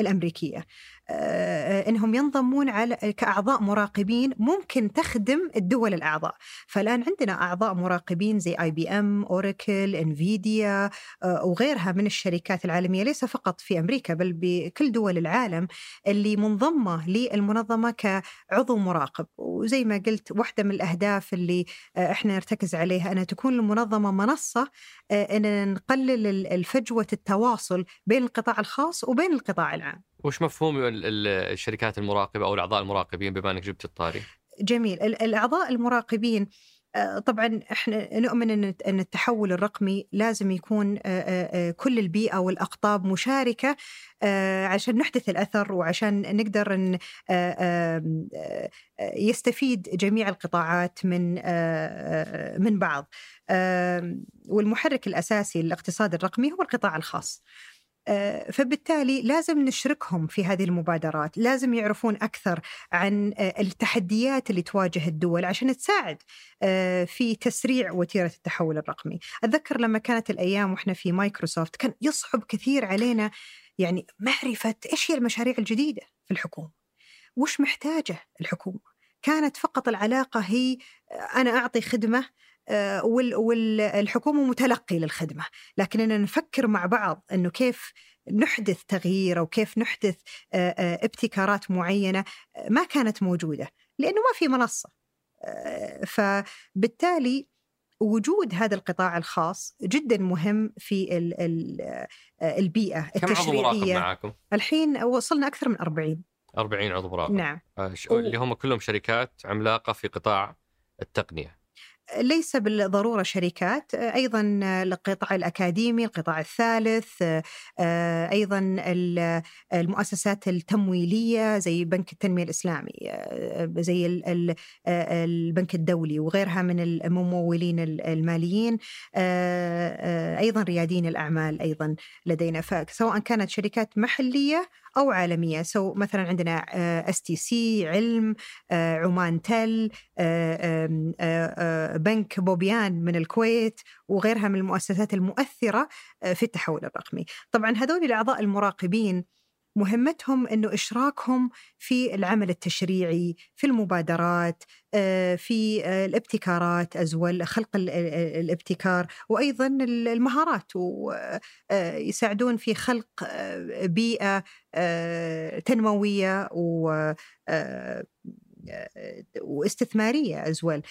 S3: الأمريكية. آه، إنهم ينضمون على كأعضاء مراقبين ممكن تخدم الدول الأعضاء، فالآن عندنا أعضاء مراقبين زي اي بي ام، أوراكل، إنفيديا وغيرها من الشركات العالمية ليس فقط في أمريكا بل بكل دول العالم اللي منضمة للمنظمة كعضو مراقب، وزي ما قلت واحدة من الأهداف اللي آه، إحنا نرتكز عليها أنها تكون المنظمة منصة آه، ان نقلل الفجوة التواصل بين القطاع الخاص وبين القطاع العام.
S1: وش مفهوم الشركات المراقبة أو الأعضاء المراقبين بما إنك جبت الطاري؟
S3: جميل الأعضاء المراقبين آه، طبعا إحنا نؤمن إن التحول الرقمي لازم يكون آه، آه، كل البيئة والأقطاب مشاركة عشان نحدث الأثر وعشان نقدر ان يستفيد جميع القطاعات من من بعض والمحرك الأساسي للاقتصاد الرقمي هو القطاع الخاص. آه، فبالتالي لازم نشركهم في هذه المبادرات. لازم يعرفون أكثر عن آه، التحديات اللي تواجه الدول عشان تساعد آه، في تسريع وتيرة التحول الرقمي. أتذكر لما كانت الأيام وإحنا في مايكروسوفت كان يصعب كثير علينا يعني معرفة إيش هي المشاريع الجديدة في الحكومة؟ وش محتاجة الحكومة؟ كانت فقط العلاقة هي أنا أعطي خدمة والحكومة متلقي للخدمة. لكننا نفكر مع بعض أنه كيف نحدث تغيير أو كيف نحدث ابتكارات معينة ما كانت موجودة لأنه ما في منصة. فبالتالي وجود هذا القطاع الخاص جدا مهم في البيئة
S1: كم التشريعية. عضو معاكم؟
S3: الحين وصلنا أكثر من 40
S1: 40 عضو مراقب.
S3: نعم.
S1: اللي هم كلهم شركات عملاقة في قطاع التقنية.
S3: ليس بالضرورة شركات أيضا القطاع الأكاديمي القطاع الثالث أيضا المؤسسات التمويلية زي بنك التنمية الإسلامي زي البنك الدولي وغيرها من الممولين الماليين أيضا رياديين الأعمال أيضا لدينا. فسواء كانت شركات محلية أو عالمية. so مثلا عندنا STC علم آه، عمان تل آه، آه، بنك بوبيان من الكويت وغيرها من المؤسسات المؤثرة في التحول الرقمي. طبعا هذول الأعضاء المراقبين مهمتهم إنه إشراكهم في العمل التشريعي في المبادرات آه، في الابتكارات as well خلق الابتكار وأيضا المهارات ويساعدون في خلق آه، بيئة آه، تنموية و واستثمارية ازول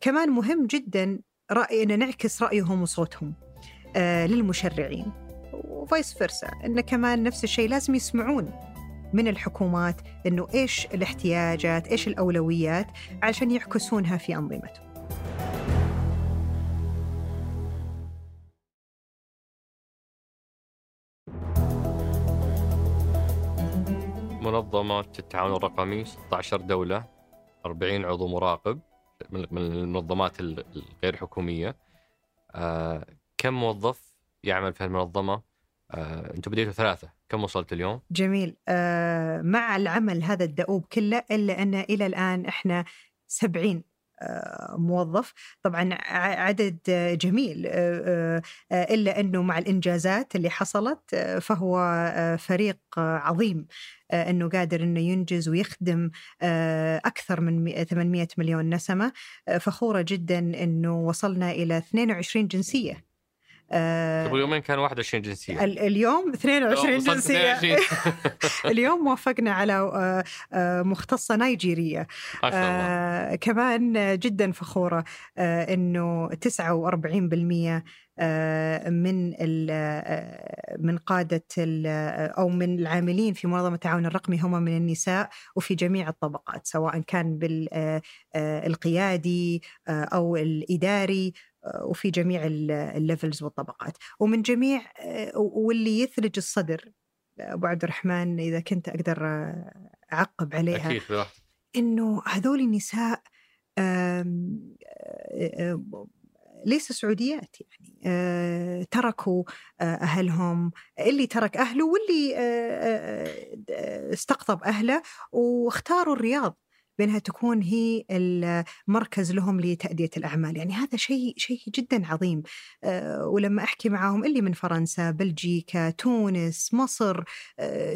S3: كمان مهم جدا رأي إن نعكس رأيهم وصوتهم للمشرعين. وفايس فيرسا انه كمان نفس الشيء لازم يسمعون من الحكومات إنه إيش الاحتياجات، إيش الأولويات عشان يعكسونها في أنظمتهم.
S1: منظمة التعاون الرقمي 16 دولة 40 عضو مراقب من المنظمات الغير حكومية آه كم موظف يعمل في المنظمه آه، أنتم بديتوا ثلاثة. كم وصلت اليوم؟
S3: جميل. آه، مع العمل هذا الدؤوب كله إلا أن إلى الآن إحنا 70 آه، موظف. طبعا عدد جميل. إلا أنه مع الإنجازات اللي حصلت فهو فريق عظيم. أنه قادر أنه ينجز ويخدم أكثر من 800 مليون نسمة. فخورة جدا أنه وصلنا إلى 22 جنسية.
S1: آه يومين كان 21 جنسية.
S3: اليوم 22 جنسية. اليوم وافقنا على آه، آه، مختصة نيجيرية. آه كمان جدا فخورة آه إنه 49% آه، من من قادة أو من العاملين في منظمة التعاون الرقمي هم من النساء وفي جميع الطبقات سواء كان بالقيادي أو الإداري وفي جميع الليفلز والطبقات. ومن جميع واللي يثلج الصدر أبو عبد الرحمن إذا كنت أقدر أعقب عليها.
S1: أكيد
S3: إنه هذول النساء ليس سعوديات يعني آه، تركوا آه، أهلهم. اللي ترك أهله واللي آه، استقطب أهله واختاروا الرياض. بأنها تكون هي المركز لهم لتأدية الأعمال. يعني هذا شيء شيء جدا عظيم. ولما أحكي معهم اللي من فرنسا بلجيكا تونس مصر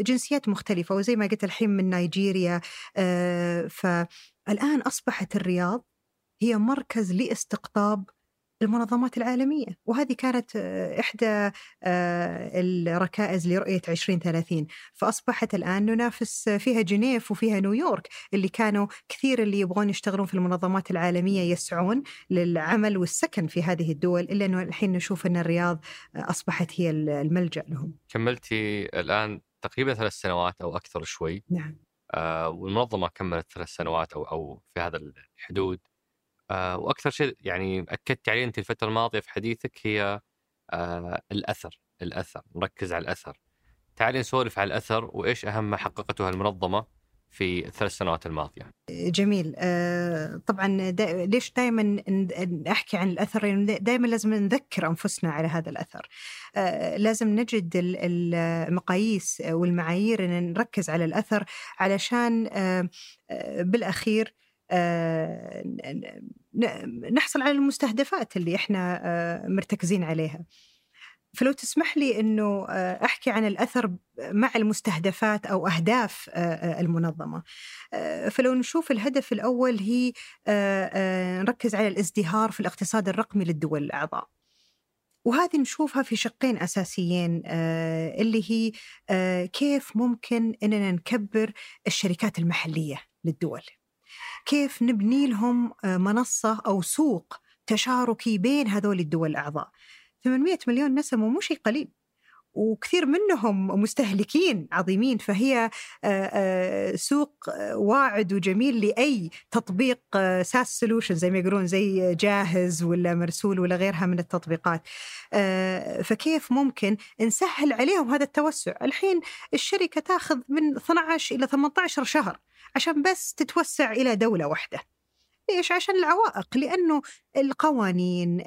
S3: جنسيات مختلفة وزي ما قلت الحين من نيجيريا. فالآن أصبحت الرياض هي مركز لاستقطاب المنظمات العالمية. وهذه كانت آه، إحدى آه، الركائز لرؤية 2030 فأصبحت الآن ننافس فيها جنيف وفيها نيويورك اللي كانوا كثير اللي يبغون يشتغلون في المنظمات العالمية يسعون للعمل والسكن في هذه الدول إلا أنه الحين نشوف أن الرياض أصبحت هي الملجأ لهم.
S1: كملتي الآن تقريبا ثلاث سنوات أو أكثر شوي.
S3: نعم.
S1: آه والمنظمة كملت ثلاث سنوات أو أو في هذا الحدود. آه، وأكثر شيء يعني أكدت عليه انت الفترة الماضية في حديثك هي آه، الأثر الأثر نركز على الأثر تعالي نسولف على الأثر وإيش أهم ما حققته المنظمة في الثلاث سنوات الماضية.
S3: جميل آه، طبعا دا ليش دائما احكي عن الأثر يعني دائما لازم نذكر أنفسنا على هذا الأثر. لازم نجد المقاييس والمعايير إن نركز على الأثر علشان بالاخير آه، نحصل على المستهدفات اللي إحنا آه، مرتكزين عليها. فلو تسمح لي إنه آه، أحكي عن الأثر مع المستهدفات أو أهداف المنظمة. فلو نشوف الهدف الأول هي نركز على الازدهار في الاقتصاد الرقمي للدول الأعضاء. وهذه نشوفها في شقين أساسيين اللي هي كيف ممكن إننا نكبر الشركات المحلية للدول. كيف نبني لهم آه، منصة أو سوق تشاركي بين هذول الدول الأعضاء. 800 مليون نسمة مو شيء قليل وكثير منهم مستهلكين عظيمين فهي آه، آه، سوق واعد وجميل لأي تطبيق ساس سولوشن زي ما يقولون زي جاهز ولا مرسول ولا غيرها من التطبيقات. فكيف ممكن نسهل عليهم هذا التوسع؟ الحين الشركة تاخذ من 12 إلى 18 شهر عشان بس تتوسع إلى دولة واحدة. ليش؟ عشان العوائق لأنه القوانين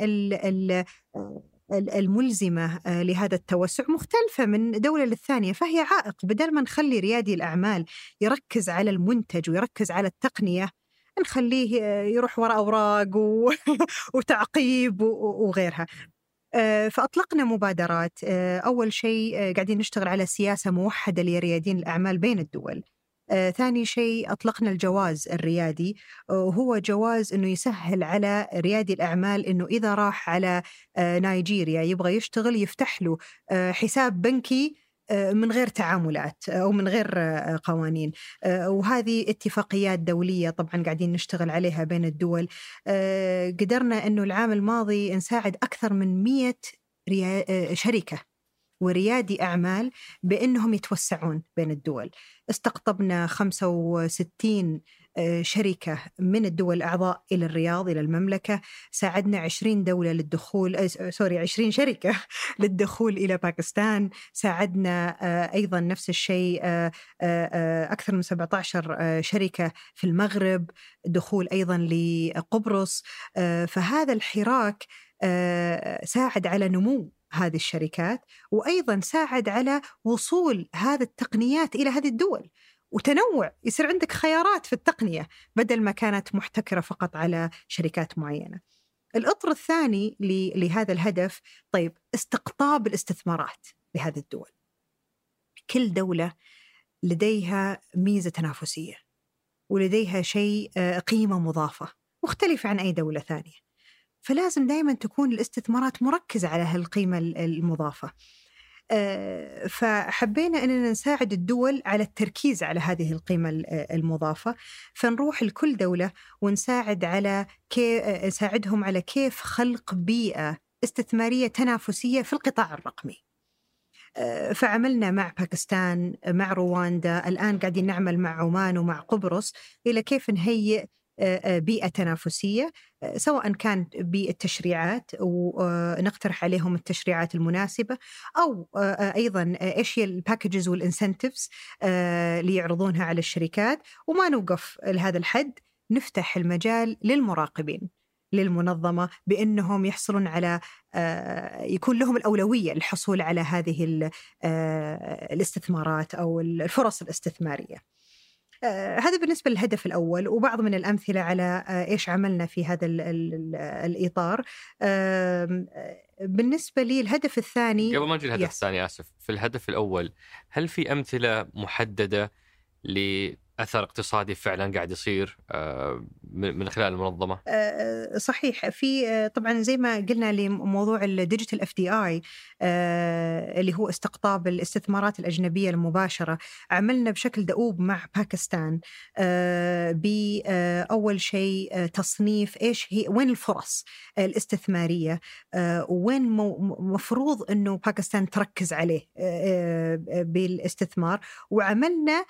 S3: الملزمة آه، لهذا التوسع مختلفة من دولة للثانية فهي عائق. بدل ما نخلي ريادي الأعمال يركز على المنتج ويركز على التقنية نخليه آه، يروح وراء أوراق وتعقيب وغيرها. آه، فأطلقنا مبادرات. أول شيء قاعدين نشتغل على سياسة موحدة لريادين الأعمال بين الدول. ثاني شيء أطلقنا الجواز الريادي وهو جواز أنه يسهل على ريادي الأعمال أنه إذا راح على آه، نيجيريا يبغى يشتغل يفتح له آه، حساب بنكي من غير تعاملات أو من غير قوانين. وهذه اتفاقيات دولية طبعا قاعدين نشتغل عليها بين الدول. قدرنا إنه العام الماضي نساعد أكثر من 100 شركة. وريادي أعمال بأنهم يتوسعون بين الدول. استقطبنا 65 آه، شركة من الدول الأعضاء إلى الرياض إلى المملكة. ساعدنا 20 دولة للدخول آه، سوري 20 شركة للدخول إلى باكستان. ساعدنا آه، أيضا نفس الشيء أكثر من 17 شركة في المغرب. دخول أيضا لقبرص فهذا الحراك ساعد على نمو هذه الشركات وأيضا ساعد على وصول هذه التقنيات إلى هذه الدول وتنوع يصير عندك خيارات في التقنية بدل ما كانت محتكرة فقط على شركات معينة. الأطر الثاني لهذا الهدف طيب استقطاب الاستثمارات لهذه الدول. كل دولة لديها ميزة تنافسية ولديها شيء آه، قيمة مضافة مختلفة عن أي دولة ثانية. فلازم دائما تكون الاستثمارات مركزة على هالقيمة المضافة. آه، فحبينا أننا نساعد الدول على التركيز على هذه القيمة المضافة. فنروح لكل دولة ونساعد على كيف آه، نساعدهم على كيف خلق بيئة استثمارية تنافسية في القطاع الرقمي. آه، فعملنا مع باكستان مع رواندا الآن قاعدين نعمل مع عمان ومع قبرص إلى كيف نهيئ بيئة تنافسية سواء كان بالتشريعات ونقترح عليهم التشريعات المناسبة أو أيضا إيش هي ال packages وال incentives اللي يعرضونها على الشركات. وما نوقف لهذا الحد نفتح المجال للمراقبين للمنظمة بأنهم يحصلون على يكون لهم الأولوية للحصول على هذه الاستثمارات أو الفرص الاستثمارية. هذا بالنسبة للهدف الأول وبعض من الأمثلة على إيش عملنا في هذا ال ال الإطار. بالنسبة لي الهدف الثاني
S1: قبل ما نجي الهدف الثاني آسف في الهدف الأول هل في أمثلة محددة أثر اقتصادي فعلا قاعد يصير آه، من خلال المنظمة؟
S3: آه، صحيح في آه، طبعا زي ما قلنا لموضوع ال digital FDI اللي هو استقطاب الاستثمارات الأجنبية المباشرة عملنا بشكل دؤوب مع باكستان باول شيء تصنيف إيش هي وين الفرص الاستثمارية وين مفروض إنه باكستان تركز عليه بالإستثمار وعملنا آه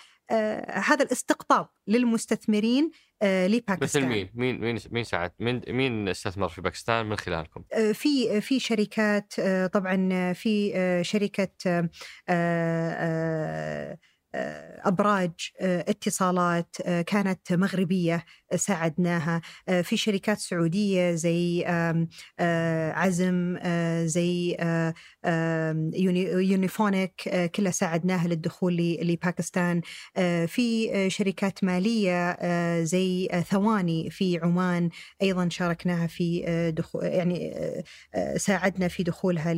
S3: هذا الاستقطاب للمستثمرين آه لباكستان
S1: مثل مين؟ مين مين مين ساعد؟ مين مين استثمر في باكستان من خلالكم؟
S3: آه في في شركات آه طبعا في آه شركة آه آه أبراج اتصالات كانت مغربية ساعدناها. في شركات سعودية زي عزم زي يونيفونيك كلها ساعدناها للدخول لباكستان. في شركات مالية زي ثواني في عمان أيضا شاركناها في دخول يعني ساعدنا في دخولها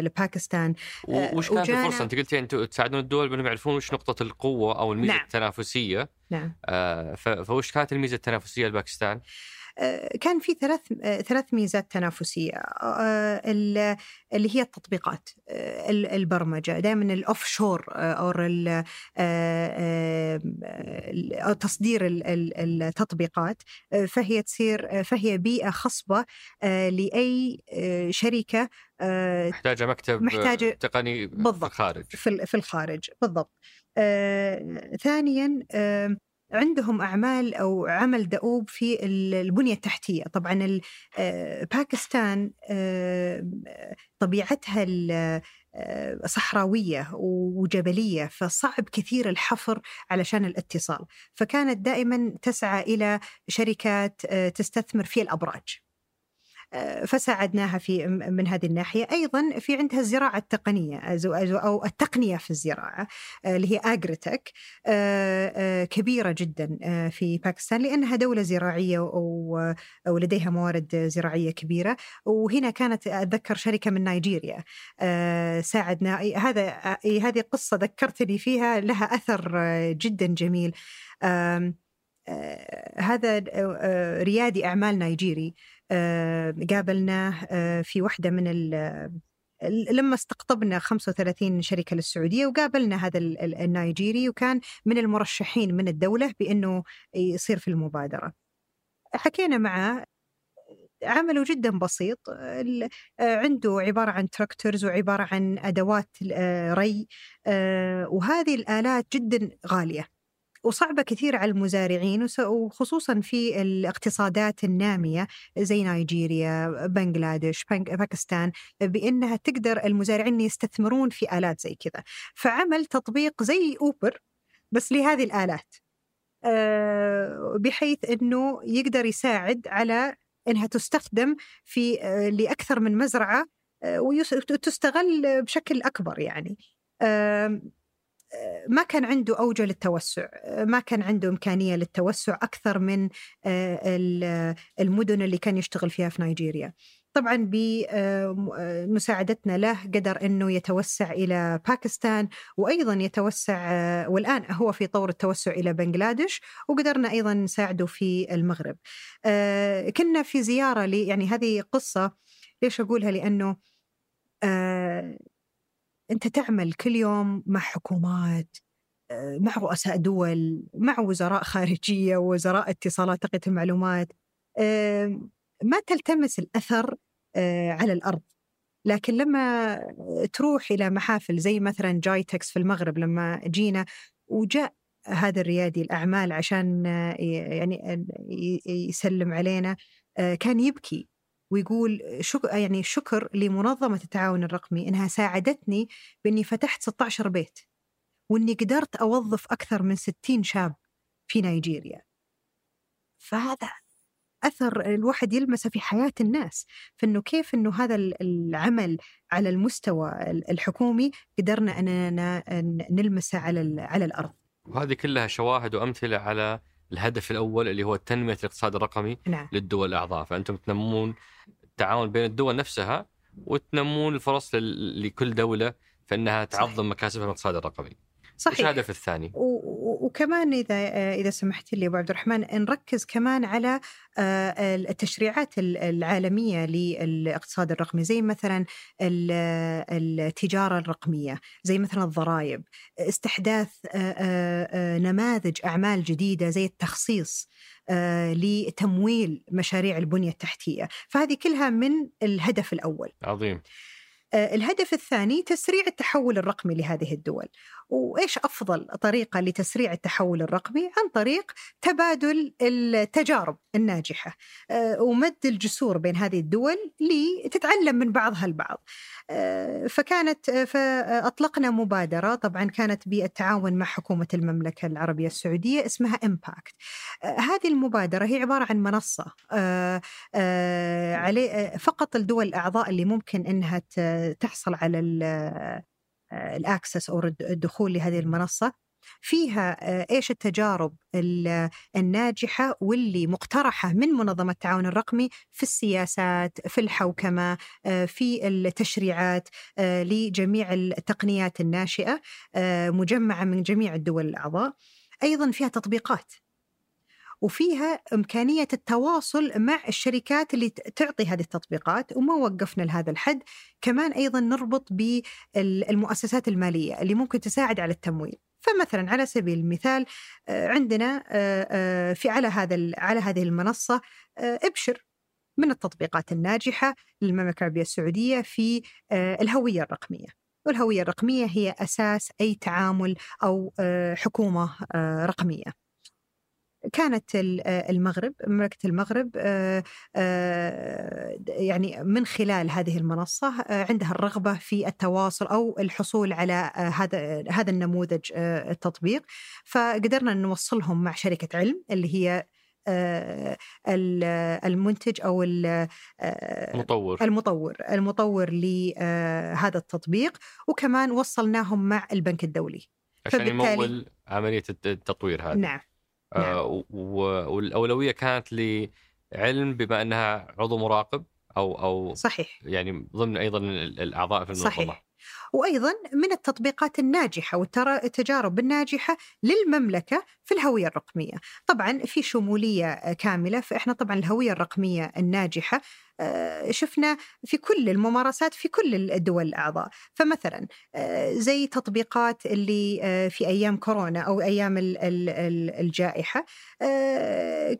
S3: لباكستان.
S1: وش كانت الفرصة؟ أنت قلتي أنتم تساعدون الدول بأنهم يعرفون وش نقطة القوة أو الميزة نعم. التنافسية.
S3: نعم.
S1: آه فوش كانت الميزة التنافسية لباكستان؟
S3: كان في ثلاث ثلاث ميزات تنافسية. اللي هي التطبيقات البرمجة. دائما الاوف شور أو تصدير التطبيقات. فهي تصير فهي بيئة خصبة لأي شركة
S1: محتاجة مكتب محتاجة تقني بالضبط في الخارج
S3: في الخارج. بالضبط. ثانيا عندهم أعمال أو عمل دؤوب في البنية التحتية، طبعا آه، باكستان آه، طبيعتها آه، صحراوية وجبلية فصعب كثير الحفر علشان الاتصال، فكانت دائما تسعى إلى شركات تستثمر في الأبراج. فساعدناها في من هذه الناحية. أيضا في عندها الزراعة التقنية أو التقنية في الزراعة اللي هي اجريتك كبيرة جدا في باكستان لأنها دولة زراعية ولديها موارد زراعية كبيرة. وهنا كانت أتذكر شركة من نيجيريا ساعدنا. هذا هذه قصة ذكرتني فيها لها أثر جدا جميل. هذا ريادي أعمال نيجيري. آه، قابلناه آه، في واحدة من لما استقطبنا 35 شركة للسعودية وقابلنا هذا النيجيري وكان من المرشحين من الدولة بأنه يصير في المبادرة. حكينا معه عمله جدا بسيط عنده عبارة عن تراكتورز وعبارة عن أدوات آه، ري وهذه الآلات جدا غالية. وصعبة كثير على المزارعين وخصوصا في الاقتصادات النامية زي نيجيريا بنغلاديش باكستان بأنها تقدر المزارعين يستثمرون في آلات زي كذا. فعمل تطبيق زي أوبر بس لهذه الآلات آه، بحيث أنه يقدر يساعد على أنها تستخدم في لأكثر من مزرعة آه، وتستغل بشكل أكبر يعني. ما كان عنده أوجه للتوسع ما كان عنده إمكانية للتوسع أكثر من آه، المدن اللي كان يشتغل فيها في نيجيريا طبعا بمساعدتنا له قدر إنه يتوسع إلى باكستان وأيضا يتوسع آه، والآن هو في طور التوسع إلى بنغلاديش وقدرنا أيضا نساعده في المغرب. آه، كنا في زيارة لي يعني هذه قصة ليش أقولها؟ لأنه أنت تعمل كل يوم مع حكومات آه، مع رؤساء دول مع وزراء خارجية ووزراء اتصالات تقنية المعلومات ما تلتمس الأثر آه، على الأرض. لكن لما تروح إلى محافل زي مثلا جايتكس في المغرب لما جينا وجاء هذا الريادي الأعمال عشان آه، يعني يسلم علينا كان يبكي. ويقول شك يعني شكر لمنظمة التعاون الرقمي إنها ساعدتني بإني فتحت 16 بيت وإني قدرت أوظف أكثر من 60 شاب في نيجيريا. فهذا أثر الواحد يلمسه في حياة الناس فانه كيف إنه هذا العمل على المستوى الحكومي قدرنا أننا نلمسه على على الأرض.
S1: وهذه كلها شواهد وأمثلة على الهدف الأول اللي هو تنميه الاقتصاد الرقمي
S3: نعم.
S1: للدول الأعضاء. فأنتم تنمون التعاون بين الدول نفسها وتنمون الفرص لكل دولة فإنها تعظم مكاسبها من الاقتصاد الرقمي.
S3: صحيح.
S1: الهدف الثاني؟
S3: وكمان إذا إذا سمحت لي أبو عبد الرحمن نركز كمان على آه، التشريعات العالمية للاقتصاد الرقمي زي مثلا التجارة الرقمية زي مثلا الضرائب استحداث آه، آه، نماذج أعمال جديدة زي التخصيص لتمويل مشاريع البنية التحتية. فهذه كلها من الهدف الأول.
S1: عظيم.
S3: الهدف الثاني تسريع التحول الرقمي لهذه الدول. وإيش أفضل طريقة لتسريع التحول الرقمي؟ عن طريق تبادل التجارب الناجحة آه، ومد الجسور بين هذه الدول لتتعلم من بعضها البعض. آه، فكانت آه، فأطلقنا مبادرة. طبعا كانت بالتعاون مع حكومة المملكة العربية السعودية اسمها امباكت هذه المبادرة هي عبارة عن منصة عليه فقط الدول الاعضاء اللي ممكن إنها تحصل على الاكسس أو الدخول لهذه المنصة. فيها آه، إيش التجارب الناجحة واللي مقترحة من منظمة التعاون الرقمي في السياسات، في الحوكمة، آه، في التشريعات آه، لجميع التقنيات الناشئة مجمعة من جميع الدول الأعضاء. أيضا فيها تطبيقات. وفيها إمكانية التواصل مع الشركات اللي تعطي هذه التطبيقات وما وقفنا لهذا الحد. كمان أيضا نربط بالمؤسسات المالية اللي ممكن تساعد على التمويل. فمثلا على سبيل المثال آه، عندنا آه، آه، في على هذا على هذه المنصة إبشر من التطبيقات الناجحة للمملكة العربية السعودية في الهوية الرقمية. والهوية الرقمية هي أساس أي تعامل أو حكومة رقمية. كانت المغرب مملكة المغرب آه، آه، يعني من خلال هذه المنصة آه، عندها الرغبة في التواصل أو الحصول على هذا هذا النموذج التطبيق. فقدرنا نوصلهم مع شركة علم اللي هي المنتج أو
S1: المطور.
S3: المطور المطور لهذا التطبيق. وكمان وصلناهم مع البنك الدولي.
S1: عشان يمول عملية التطوير هذا
S3: نعم.
S1: نعم. آه والأولوية كانت لعلم بما أنها عضو مراقب أو أو
S3: صحيح.
S1: يعني ضمن أيضا الأعضاء في المنظمة.
S3: صحيح. وأيضا من التطبيقات الناجحة والتجارب الناجحة للمملكة في الهوية الرقمية. طبعا في شمولية كاملة فإحنا طبعا الهوية الرقمية الناجحة آه، شفنا في كل الممارسات في كل الدول الأعضاء فمثلا آه، زي تطبيقات اللي آه، في أيام كورونا أو أيام الجائحة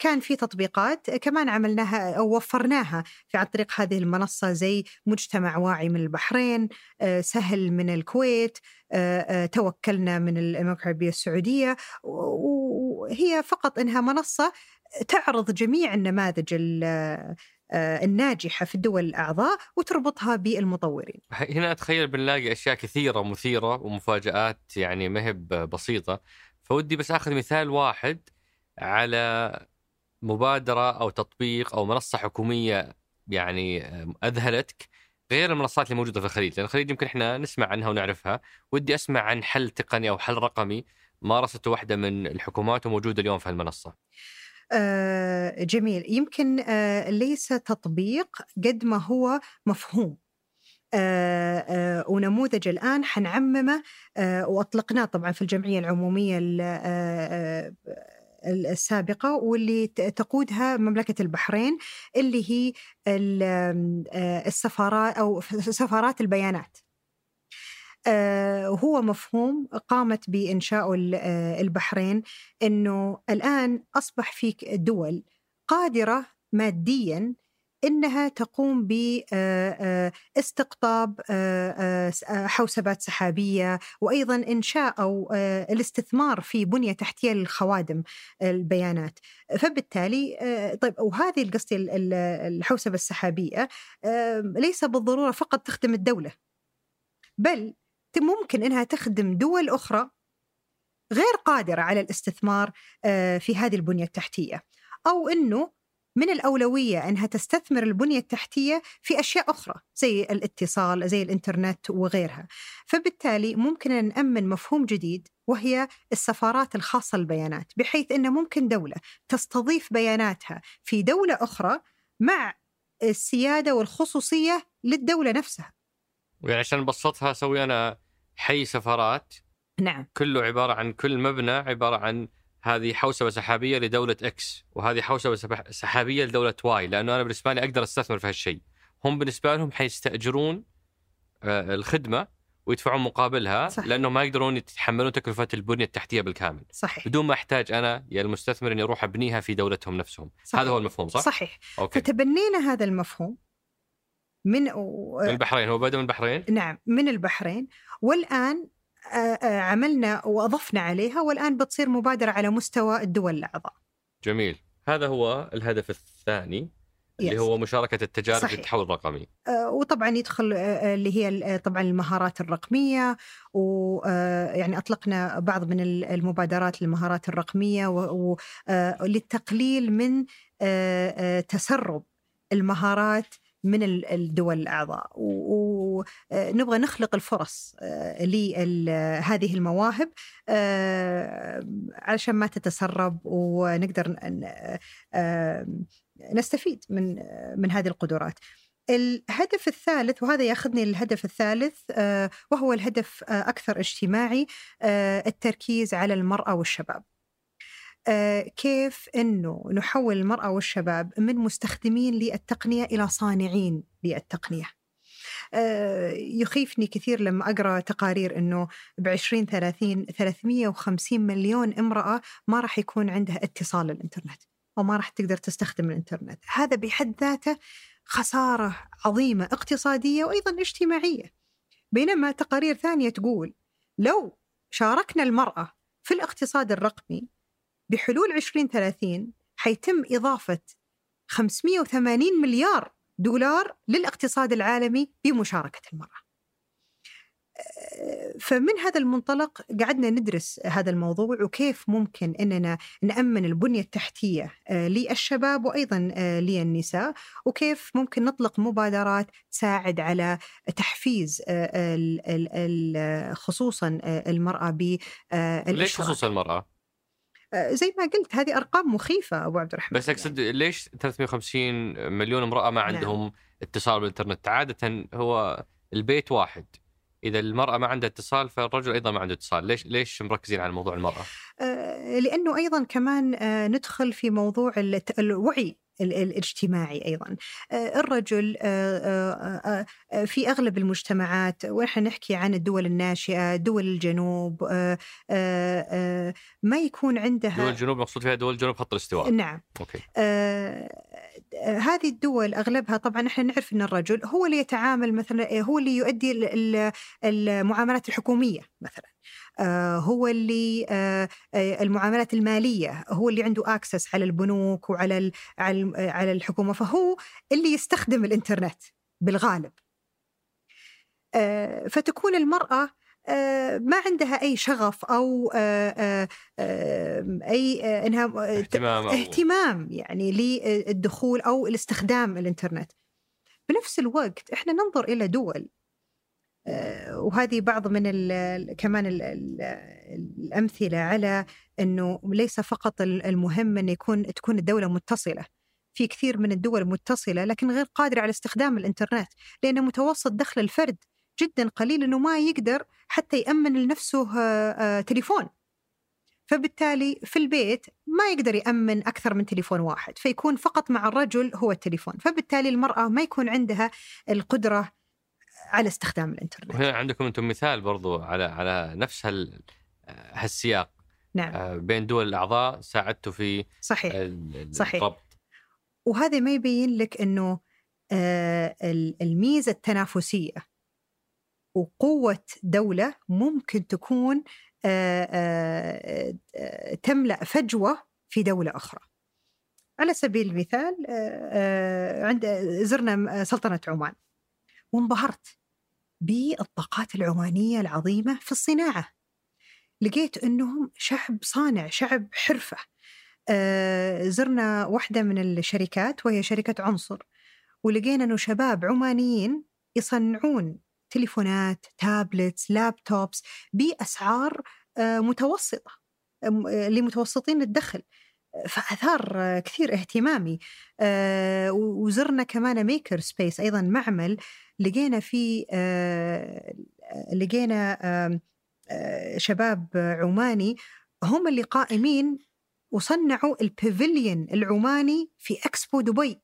S3: كان في تطبيقات كمان عملناها أو وفرناها عن طريق هذه المنصة زي مجتمع واعي من البحرين سهل من الكويت توكلنا من المملكة العربية السعودية وهي فقط إنها منصة تعرض جميع النماذج آه، الناجحة في الدول الأعضاء وتربطها بالمطورين.
S1: هنا أتخيل بنلاقي أشياء كثيرة مثيرة ومفاجآت يعني ما هي بسيطة فودي بس أخذ مثال واحد على مبادرة أو تطبيق أو منصة حكومية يعني أذهلتك غير المنصات اللي موجودة في الخليج، لأن الخليج يمكن إحنا نسمع عنها ونعرفها، ودي أسمع عن حل تقني أو حل رقمي مارسته واحدة من الحكومات وموجودة اليوم في المنصه.
S3: آه، جميل. يمكن آه، ليس تطبيق قد ما هو مفهوم. آه، ونموذج الآن حنعممه وأطلقناه طبعا في الجمعية العمومية السابقة واللي تقودها مملكة البحرين اللي هي السفارات أو سفارات البيانات. آه، هو مفهوم قامت بإنشاء آه، البحرين أنه الآن أصبح في دول قادرة ماديا إنها تقوم باستقطاب آه، حوسبات سحابية وأيضا إنشاء أو الاستثمار في بنية تحتية للخوادم البيانات. فبالتالي طيب وهذه القصدي الحوسبة السحابية ليس بالضرورة فقط تخدم الدولة بل ممكن إنها تخدم دول أخرى غير قادرة على الاستثمار آه، في هذه البنية التحتية. أو إنه من الأولوية أنها تستثمر البنية التحتية في أشياء أخرى زي الاتصال زي الإنترنت وغيرها. فبالتالي ممكن أن نأمن مفهوم جديد وهي السفارات الخاصة بالبيانات بحيث أن ممكن دولة تستضيف بياناتها في دولة أخرى مع السيادة والخصوصية للدولة نفسها.
S1: ويعني عشان نبسطها أسوي أنا حي سفارات.
S3: نعم.
S1: كله عبارة عن كل مبنى عبارة عن هذه حوسبة سحابية لدولة X وهذه حوسبة سحابية لدولة Y لأنه أنا بالنسبة لي أقدر أستثمر في هالشيء. هم بالنسبة لهم حيستاجرون آه، الخدمة ويدفعون مقابلها
S3: صح.
S1: لأنهم ما يقدرون يتحملون تكلفة البنية التحتية بالكامل.
S3: صحيح.
S1: بدون ما أحتاج أنا يا المستثمر إني أروح أبنيها في دولتهم نفسهم.
S3: صحيح.
S1: هذا هو المفهوم صح؟
S3: صحيح.
S1: أوكي.
S3: فتبنينا هذا المفهوم من و...
S1: من البحرين هو بدأ من البحرين؟
S3: نعم من البحرين. آه، عملنا وأضفنا عليها والآن بتصير مبادرة على مستوى الدول الأعضاء
S1: جميل هذا هو الهدف الثاني اللي
S3: Yes.
S1: هو مشاركة التجارب
S3: صحيح.
S1: التحول الرقمي
S3: آه، وطبعا يدخل آه، آه، اللي هي آه، طبعا المهارات الرقمية ويعني أطلقنا بعض من ال- المبادرات للمهارات الرقمية وللتقليل من آه، آه، تسرب المهارات من ال- الدول الأعضاء ونبغى نخلق الفرص آه، لهذه المواهب آه، علشان ما تتسرب ونقدر آه، نستفيد من من هذه القدرات. الهدف الثالث وهذا ياخذني للهدف الثالث آه، وهو الهدف آه، أكثر اجتماعي آه، التركيز على المرأة والشباب. آه، كيف إنه نحول المرأة والشباب من مستخدمين للتقنية إلى صانعين للتقنية. آه، يخيفني كثير لما أقرأ تقارير إنه ب 2030 350 مليون امرأة ما راح يكون عندها اتصال للانترنت. وما راح تقدر تستخدم الإنترنت هذا بحد ذاته خسارة عظيمة اقتصادية وأيضا اجتماعية بينما تقارير ثانية تقول لو شاركنا المرأة في الاقتصاد الرقمي بحلول 2030 حيتم إضافة 580 مليار دولار للاقتصاد العالمي بمشاركة المرأة فمن هذا المنطلق قعدنا ندرس هذا الموضوع وكيف ممكن إننا نأمن البنية التحتية آه، للشباب وأيضا آه، للنساء وكيف ممكن نطلق مبادرات تساعد على تحفيز خصوصا المرأة ب
S1: ليش. خصوصا المرأة؟
S3: آه، زي ما قلت هذه أرقام مخيفة أبو عبد الرحمن
S1: بس أقصد ليش 350 مليون امرأة ما
S3: نعم.
S1: عندهم اتصال بالإنترنت؟ عادة هو البيت واحد إذا المرأة ما عندها اتصال فالرجل أيضا ما عنده اتصال، ليش ليش مركزين على موضوع المرأة؟
S3: آه، لأنه أيضا كمان آه، ندخل في موضوع الوعي ال- الاجتماعي أيضا. آه، الرجل آه، آه، في أغلب المجتمعات ونحن نحكي عن الدول الناشئة دول الجنوب ما يكون
S1: دول
S3: عندها
S1: الجنوب مقصود فيها دول جنوب خط الاستواء.
S3: نعم. آه، هذه الدول أغلبها طبعا إحنا نعرف إن الرجل هو اللي يتعامل مثلا هو اللي يؤدي ال- ال- المعاملات الحكومية مثلا. هو اللي آه، آه، المعاملات المالية هو اللي عنده اكسس على البنوك وعلى ال- على آه، الحكومة فهو اللي يستخدم الإنترنت بالغالب. آه، فتكون المرأة آه، ما عندها أي شغف أو آه، آه، آه، أي آه، إنها آه،
S1: اهتمام
S3: اهتمام يعني للدخول أو الاستخدام الإنترنت. بنفس الوقت إحنا ننظر إلى دول آه، وهذه بعض من ال ال كمان ال ال الأمثلة على إنه ليس فقط ال- المهم إن يكون تكون الدولة متصلة. في كثير من الدول متصلة لكن غير قادرة على استخدام الإنترنت لأن متوسط دخل الفرد جدا قليل إنه ما يقدر حتى يأمن لنفسه آه، آه، تليفون. فبالتالي في البيت ما يقدر يأمن أكثر من تليفون واحد فيكون فقط مع الرجل هو التليفون. فبالتالي المرأة ما يكون عندها القدرة على استخدام الإنترنت.
S1: وهنا عندكم أنتم مثال برضو على على نفس هال هالسياق.
S3: نعم.
S1: آه، بين دول الأعضاء ساعدتوا في
S3: صحيح. صحيح.
S1: الربط
S3: وهذا ما يبين لك أنه آه، ال- الميزة التنافسية وقوة دولة ممكن تكون آه، آه، آه، تملأ فجوة في دولة أخرى. على سبيل المثال آه، آه، عند زرنا سلطنة عمان. وانبهرت بالطاقات العمانية العظيمة في الصناعة. لقيت أنهم شعب صانع شعب حرفة. آه، زرنا واحدة من الشركات وهي شركة عنصر. ولقينا أنه شباب عمانيين يصنعون تليفونات تابلتس لابتوبس بأسعار آه، متوسطة آه، لمتوسطين الدخل. فأثار كثير اهتمامي. وزرنا كمان maker space أيضا معمل لقينا فيه لقينا شباب عماني هم اللي قائمين وصنعوا ال pavilion العماني في اكسبو دبي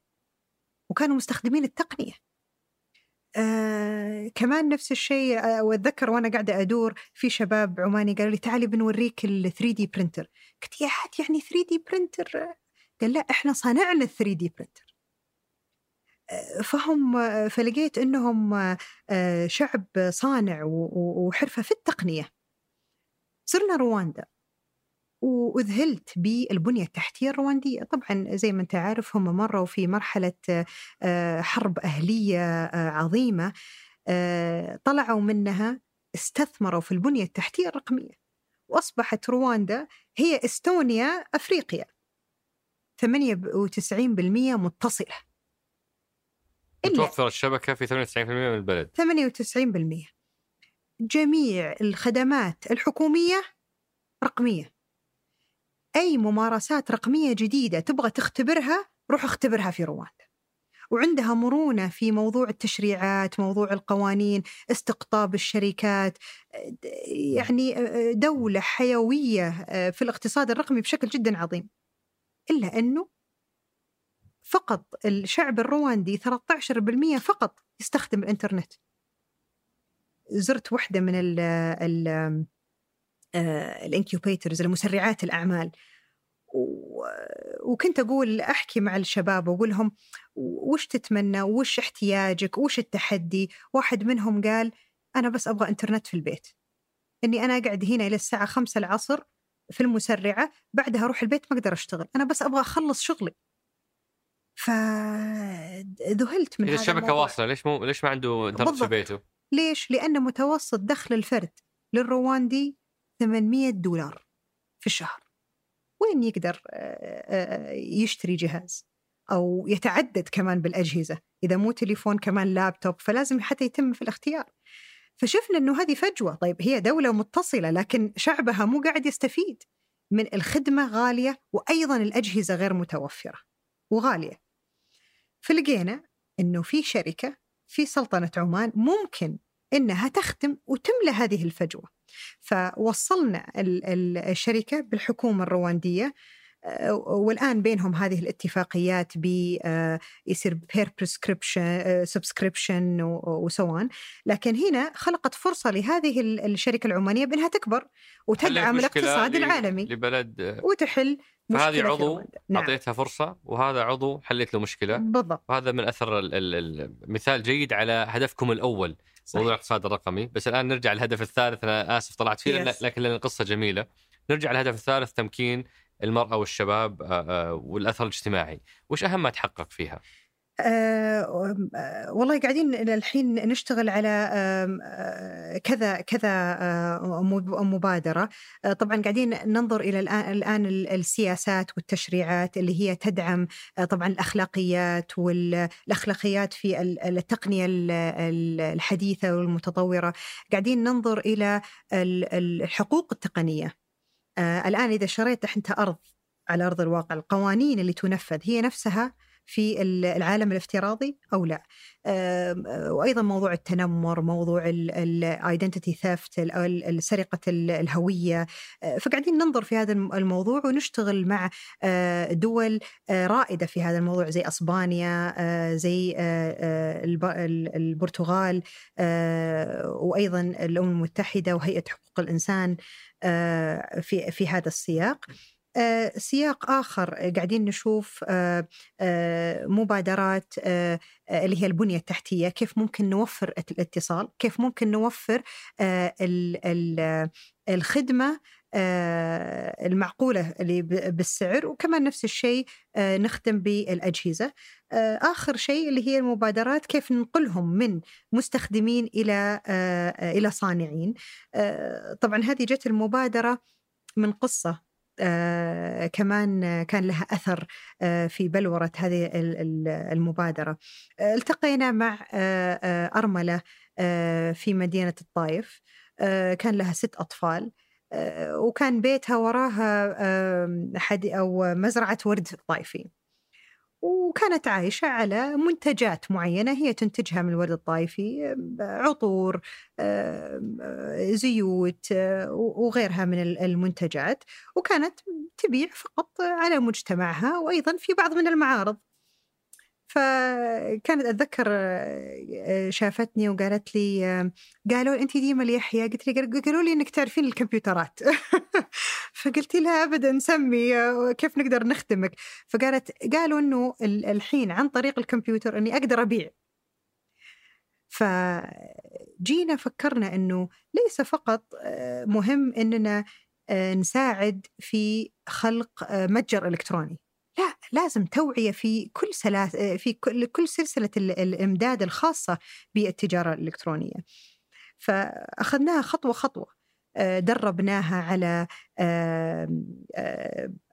S3: وكانوا مستخدمين التقنية. آه كمان نفس الشيء آه وأتذكر وأنا قاعدة أدور في شباب عماني قالوا لي تعالي بنوريك ال 3D printer قلت يا حد يعني 3D printer قال لا إحنا صنعنا ال 3D printer فهم فلقيت إنهم آه، شعب صانع وحرفة في التقنية. زرنا رواندا. وذهلت بالبنية التحتية الرواندية. طبعا زي ما أنت عارف هم مروا في مرحلة آه، حرب أهلية آه، عظيمة آه، طلعوا منها استثمروا في البنية التحتية الرقمية. وأصبحت رواندا هي إستونيا أفريقيا. 98% متصلة.
S1: توفر الشبكة في 98% من البلد.
S3: 98% جميع الخدمات الحكومية رقمية. أي ممارسات رقمية جديدة تبغى تختبرها روح اختبرها في رواندا وعندها مرونة في موضوع التشريعات موضوع القوانين استقطاب الشركات يعني دولة حيوية في الاقتصاد الرقمي بشكل جدا عظيم. إلا أنه فقط الشعب الرواندي 13% فقط يستخدم الإنترنت. زرت واحدة من ال ال الإنكيوبيترز المسرعات الأعمال وكنت أقول أحكي مع الشباب وأقول لهم وش تتمنى وش احتياجك وش التحدي واحد منهم قال أنا بس أبغى إنترنت في البيت إني أنا أقعد هنا إلى الساعة خمسة العصر في المسرعة بعدها أروح البيت ما أقدر أشتغل أنا بس أبغى أخلص شغلي فذهلت من
S1: إذا
S3: هذا
S1: الشبكة
S3: الموضوع.
S1: واصلة ليش مو ليش ما عنده إنترنت في. بيته؟
S3: ليش؟ لأن متوسط دخل الفرد للرواندي 800 دولار في الشهر. وين يقدر آه، آه، يشتري جهاز؟ أو يتعدد كمان بالأجهزة إذا مو تليفون كمان لابتوب فلازم حتى يتم في الاختيار. فشفنا أنه هذه فجوة. طيب هي دولة متصلة لكن شعبها مو قاعد يستفيد من الخدمة غالية وأيضا الأجهزة غير متوفرة وغالية. فلقينا أنه في شركة في سلطنة عمان ممكن إنها تخدم وتملى هذه الفجوة. فوصلنا ال- ال- الشركة بالحكومة الرواندية والآن بينهم هذه الاتفاقيات ب آه، يصير بير بريسكريبشن سبسكريبشن وسوان لكن هنا خلقت فرصة لهذه ال- الشركة العمانية بأنها تكبر وتدعم الاقتصاد العالمي
S1: لبلد
S3: وتحل
S1: فهذه عضو.
S3: نعم
S1: أعطيتها فرصة وهذا عضو حلت له مشكلة
S3: بالضبط
S1: وهذا من أثر ال- ال- المثال جيد على هدفكم الأول
S3: صحيح.
S1: موضوع الاقتصاد الرقمي بس الآن نرجع للهدف الثالث أنا آسف طلعت فيه
S3: Yes.
S1: لكن لأن القصة جميلة نرجع للهدف الثالث تمكين المرأة والشباب آه، آه، والأثر الاجتماعي وش أهم ما تحقق فيها؟
S3: آه آه، والله قاعدين الحين نشتغل على كذا كذا مب- مبادرة. آه طبعا قاعدين ننظر إلى الآن, الآن ال- السياسات والتشريعات اللي هي تدعم طبعا الأخلاقيات والأخلاقيات في ال- التقنية ال- ال- الحديثة والمتطورة. قاعدين ننظر إلى ال- الحقوق التقنية. آه الآن إذا شريت أنت أرض على أرض الواقع القوانين اللي تنفذ هي نفسها في ال- العالم الافتراضي أو لا. آه، وأيضا موضوع التنمر موضوع ال identity theft سرقة ال- الهوية. آه، فقاعدين ننظر في هذا الم- الموضوع ونشتغل مع آه، دول رائدة في هذا الموضوع زي أسبانيا زي الب- ال- البرتغال وأيضا الأمم المتحدة وهيئة حقوق الإنسان في في هذا السياق. سياق آخر قاعدين نشوف آه، آه، مبادرات آه، آه، اللي هي البنية التحتية كيف ممكن نوفر الاتصال كيف ممكن نوفر آه، ال- ال- الخدمة آه، المعقولة اللي بالسعر وكمان نفس الشيء آه، نخدم بالأجهزة. آه، آخر شيء اللي هي المبادرات كيف ننقلهم من مستخدمين إلى آه، إلى صانعين. آه، طبعا هذه جت المبادرة من قصة. آه كمان كان لها أثر آه في بلورة هذه المبادرة. آه التقينا مع آه آه أرملة آه في مدينة الطايف آه كان لها ست أطفال. آه وكان بيتها وراها آه حدي أو مزرعة ورد طائفي. وكانت عايشة على منتجات معينة هي تنتجها من الورد الطائفي عطور زيوت وغيرها من المنتجات. وكانت تبيع فقط على مجتمعها وأيضا في بعض من المعارض. فكانت أتذكر آه، شافتني وقالت لي آه، قالوا انت ديما اليحيى قلت لي قالوا لي إنك تعرفين الكمبيوترات. فقلت لها ابدا سمي آه، كيف نقدر نخدمك؟ فقالت قالوا إنه الحين عن طريق الكمبيوتر إني أقدر أبيع. فجينا فكرنا إنه ليس فقط مهم إننا نساعد في خلق متجر إلكتروني. لا لازم توعية في كل سلاس في كل كل سلسلة الإمداد الخاصة بالتجارة الإلكترونية. فأخذناها خطوة خطوة آه، دربناها على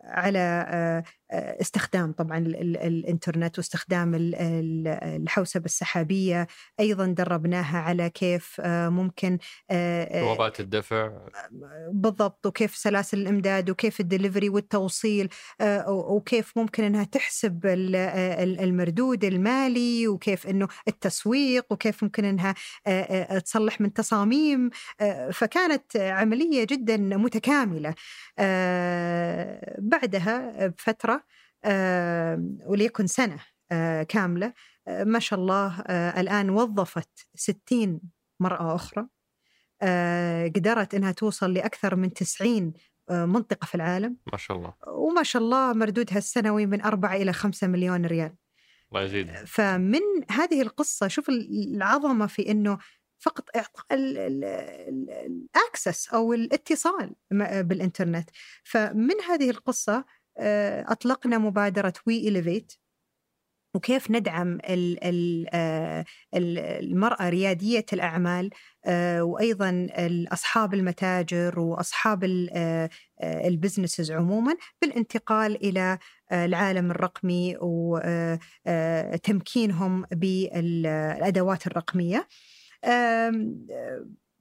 S3: على استخدام طبعا الإنترنت واستخدام الحوسبة السحابية. أيضا دربناها على كيف ممكن
S1: بوابات الدفع.
S3: بالضبط وكيف سلاسل الإمداد وكيف الدليفري والتوصيل وكيف ممكن إنها تحسب المردود المالي وكيف إنه التسويق وكيف ممكن إنها تصلح من تصاميم. فكانت عملية جدا متكاملة. بعدها بفترة وليكن سنة كاملة ما شاء الله الآن وظفت 60 مرأة أخرى قدرت أنها توصل لأكثر من 90 منطقة في العالم.
S1: ما شاء الله.
S3: وما شاء الله مردودها السنوي من 4 إلى 5 مليون ريال.
S1: الله يزيد
S3: فمن هذه القصة شوف العظمة في أنه فقط إعطاء ال access أو الاتصال بالإنترنت. فمن هذه القصة آه، أطلقنا مبادرة We Elevate وكيف ندعم آه، المرأة ريادية الأعمال آه، وأيضا أصحاب المتاجر وأصحاب ال businesses عموما بالانتقال إلى العالم الرقمي وتمكينهم بالأدوات الرقمية.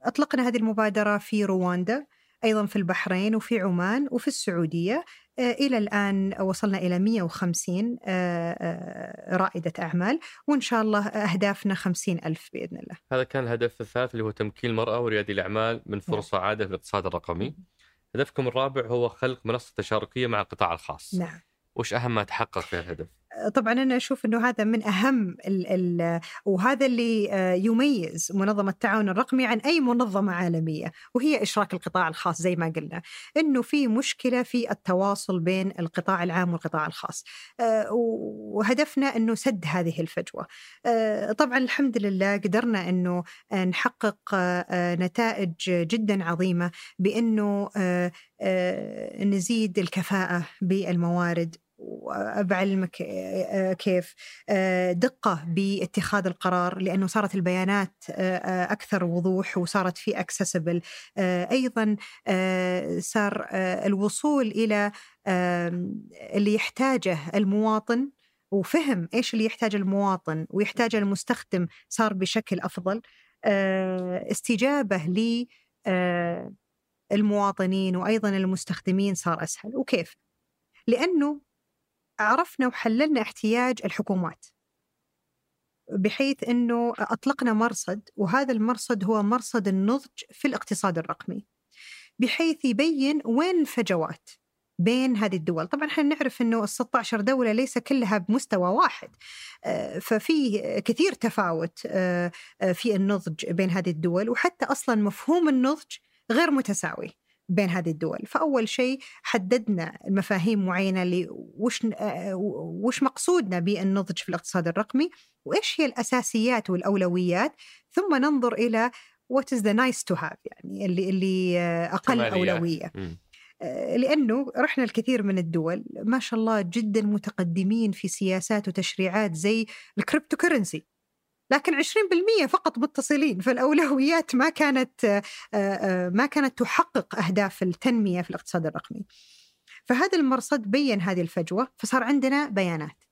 S3: أطلقنا هذه المبادرة في رواندا أيضا في البحرين وفي عمان وفي السعودية. إلى الآن وصلنا إلى 150 رائدة أعمال وإن شاء الله أهدافنا 50 ألف بإذن الله.
S1: هذا كان الهدف الثالث اللي هو تمكين المرأة وريادي الأعمال من فرص نعم. عادة في الاقتصاد الرقمي. هدفكم الرابع هو خلق منصة تشاركية مع القطاع الخاص.
S3: نعم.
S1: وش أهم ما تحقق في الهدف؟
S3: طبعا أنا أشوف إنه هذا من أهم ال ال وهذا اللي آه، يميز منظمة التعاون الرقمي عن أي منظمة عالمية وهي إشراك القطاع الخاص زي ما قلنا إنه في مشكلة في التواصل بين القطاع العام والقطاع الخاص. آه، وهدفنا إنه سد هذه الفجوة. آه، طبعا الحمد لله قدرنا إنه نحقق نتائج جدا عظيمة بإنه نزيد الكفاءة بالموارد وبعلمك آه، كيف دقة باتخاذ القرار لأنه صارت البيانات أكثر وضوح وصارت في أكسسبل أيضا صار الوصول إلى اللي يحتاجه المواطن وفهم إيش اللي يحتاج المواطن ويحتاج المستخدم صار بشكل أفضل. استجابة ل المواطنين وأيضا المستخدمين صار أسهل. وكيف؟ لأنه عرفنا وحللنا احتياج الحكومات. بحيث إنه أطلقنا مرصد وهذا المرصد هو مرصد النضج في الاقتصاد الرقمي. بحيث يبين وين الفجوات بين هذه الدول. طبعا إحنا نعرف إنه ال 16 دولة ليس كلها بمستوى واحد. آه، ففي كثير تفاوت آه، آه، في النضج بين هذه الدول وحتى أصلا مفهوم النضج غير متساوي. بين هذه الدول. فأول شيء حددنا مفاهيم معينة لوش وش مقصودنا بالنضج في الاقتصاد الرقمي وإيش هي الأساسيات والأولويات ثم ننظر إلى what is the nice to have يعني اللي اللي أقل أولوية. لأنه رحنا الكثير من الدول ما شاء الله جدا متقدمين في سياسات وتشريعات زي ال cryptocurrency لكن 20% فقط متصلين فالأولويات ما كانت ما كانت تحقق أهداف التنمية في الاقتصاد الرقمي. فهذا المرصد بين هذه الفجوة فصار عندنا بيانات.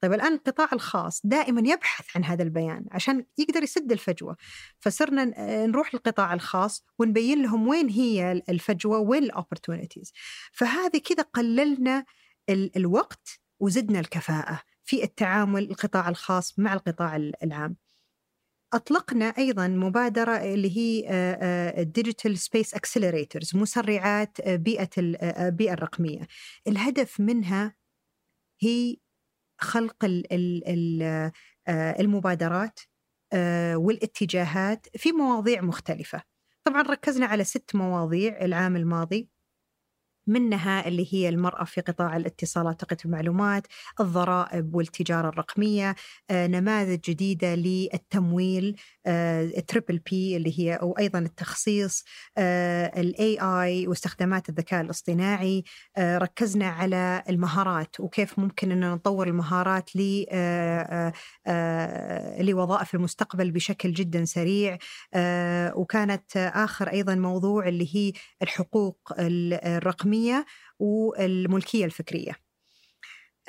S3: طيب الآن القطاع الخاص دائما يبحث عن هذا البيان عشان يقدر يسد الفجوة. فصرنا نروح للقطاع الخاص ونبين لهم وين هي الفجوة وين ال opportunities فهذه كذا قللنا الوقت وزدنا الكفاءة. في التعامل القطاع الخاص مع القطاع العام. أطلقنا أيضا مبادرة اللي هي ال digital space accelerators مسرعات بيئة البيئة الرقمية. الهدف منها هي خلق المبادرات والاتجاهات في مواضيع مختلفة. طبعا ركزنا على ست مواضيع العام الماضي. منها اللي هي المرأة في قطاع الاتصالات تقنية المعلومات الضرائب والتجارة الرقمية آه، نماذج جديدة للتمويل triple آه، P اللي هي أو أيضا التخصيص ال A آه، I واستخدامات الذكاء الاصطناعي ركزنا على المهارات وكيف ممكن أن نطور المهارات لوظائف المستقبل بشكل جدا سريع. وكانت آخر أيضا موضوع اللي هي الحقوق والملكية الفكرية.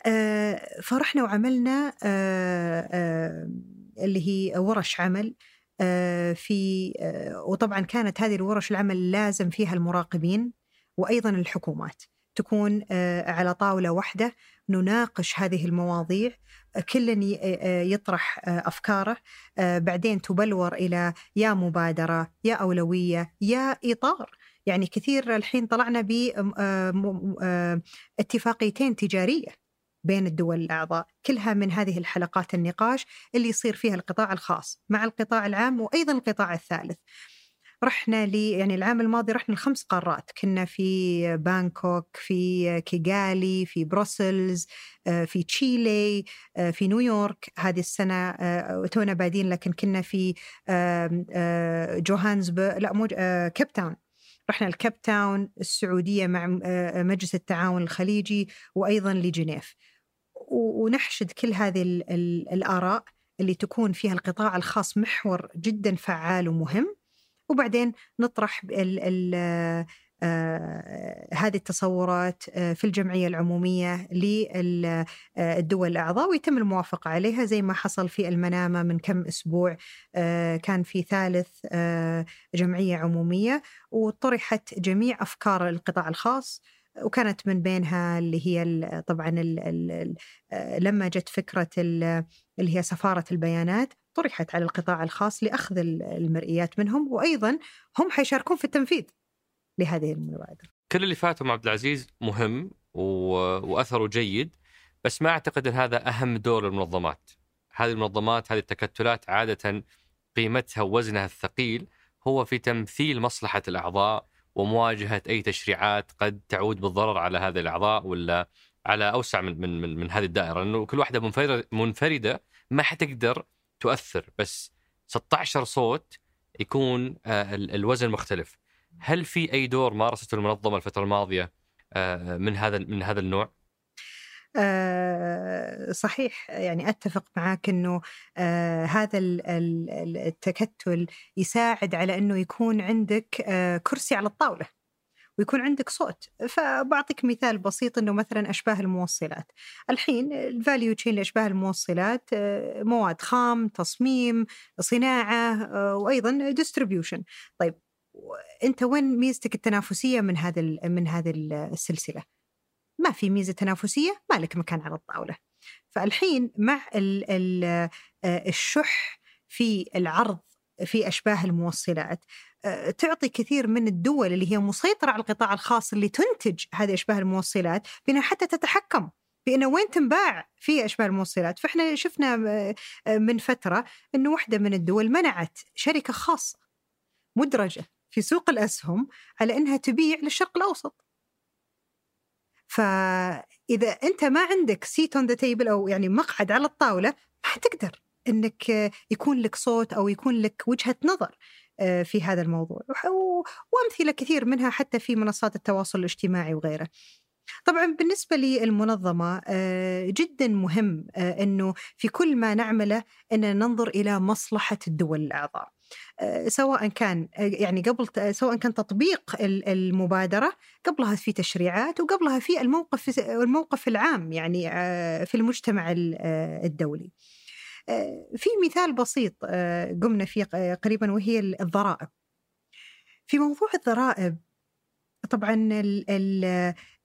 S3: آه، فرحنا وعملنا آه، آه، اللي هي ورش عمل في وطبعا كانت هذه الورش العمل لازم فيها المراقبين وأيضا الحكومات تكون على طاولة واحدة نناقش هذه المواضيع كل يطرح أفكاره بعدين تبلور إلى يا مبادرة يا أولوية يا إطار. يعني كثير الحين طلعنا باتفاقيتين تجارية. بين الدول الأعضاء، كلها من هذه الحلقات النقاش اللي يصير فيها القطاع الخاص مع القطاع العام وأيضا القطاع الثالث. رحنا لي يعني العام الماضي رحنا لخمس قارات كنا في بانكوك في كيغالي في Brussels في تشيلي في نيويورك. هذه السنة تونا بادين لكن كنا في جوهانسبرغ لا مو كيب تاون رحنا الكاب تاون السعودية مع آه، مجلس التعاون الخليجي وأيضا لجنيف. ونحشد كل هذه الآراء اللي تكون فيها القطاع الخاص محور جدا فعال ومهم. وبعدين نطرح ال ال آه، هذه التصورات آه، في الجمعية العمومية للدول الأعضاء ويتم الموافقة عليها زي ما حصل في المنامة من كم أسبوع آه، كان في ثالث جمعية عمومية وطرحت جميع أفكار القطاع الخاص. وكانت من بينها اللي هي طبعا لما جت فكرة اللي هي سفارة البيانات طرحت على القطاع الخاص لأخذ المرئيات منهم وأيضا هم حيشاركون في التنفيذ لهذه المبادرة.
S1: كل اللي فاتوا مع عبد العزيز مهم. وأثره جيد بس ما أعتقد إن هذا أهم دور المنظمات. هذه المنظمات هذه التكتلات عادة قيمتها ووزنها الثقيل هو في تمثيل مصلحة الأعضاء ومواجهة أي تشريعات قد تعود بالضرر على هذه الأعضاء ولا على أوسع من من من, من هذه الدائرة لأنه كل واحدة منفردة ما حتقدر تؤثر بس 16 صوت يكون آه، الوزن مختلف هل في أي دور مارسته المنظمة الفترة الماضية آه، من هذا من هذا النوع؟
S3: أه صحيح يعني أتفق معك إنه أه هذا التكتل يساعد على إنه يكون عندك أه كرسي على الطاولة ويكون عندك صوت. فبعطيك مثال بسيط إنه مثلا أشباه الموصلات. الحين ال value chain لأشباه الموصلات آه، مواد خام تصميم صناعة آه، وأيضا distribution طيب أنت وين ميزتك التنافسية من هذا من هذه السلسلة؟ ما في ميزة تنافسية ما لك مكان على الطاولة. فالحين مع ال ال آه، الشح في العرض في أشباه الموصلات آه، تعطي كثير من الدول اللي هي مسيطرة على القطاع الخاص اللي تنتج هذه أشباه الموصلات بأنها حتى تتحكم بانه وين تنباع في أشباه الموصلات، فإحنا شفنا آه، من فترة انه واحدة من الدول منعت شركة خاصة مدرجة في سوق الأسهم على أنها تبيع للشرق الأوسط فإذا أنت ما عندك seat on the table أو يعني مقعد على الطاولة ما حتقدر أنك يكون لك صوت أو يكون لك وجهة نظر آه، في هذا الموضوع. وأمثلة كثير منها حتى في منصات التواصل الاجتماعي وغيره. طبعا بالنسبة للمنظمة آه، جدا مهم آه، أنه في كل ما نعمله أن ننظر إلى مصلحة الدول الأعضاء. سواء كان آه، يعني قبل سواء كان تطبيق ال- المبادرة قبلها في تشريعات وقبلها في الموقف الموقف العام يعني آه، في المجتمع ال- آه، الدولي. آه، في مثال بسيط آه، قمنا فيه قريبا وهي الضرائب. في موضوع الضرائب طبعا ال ال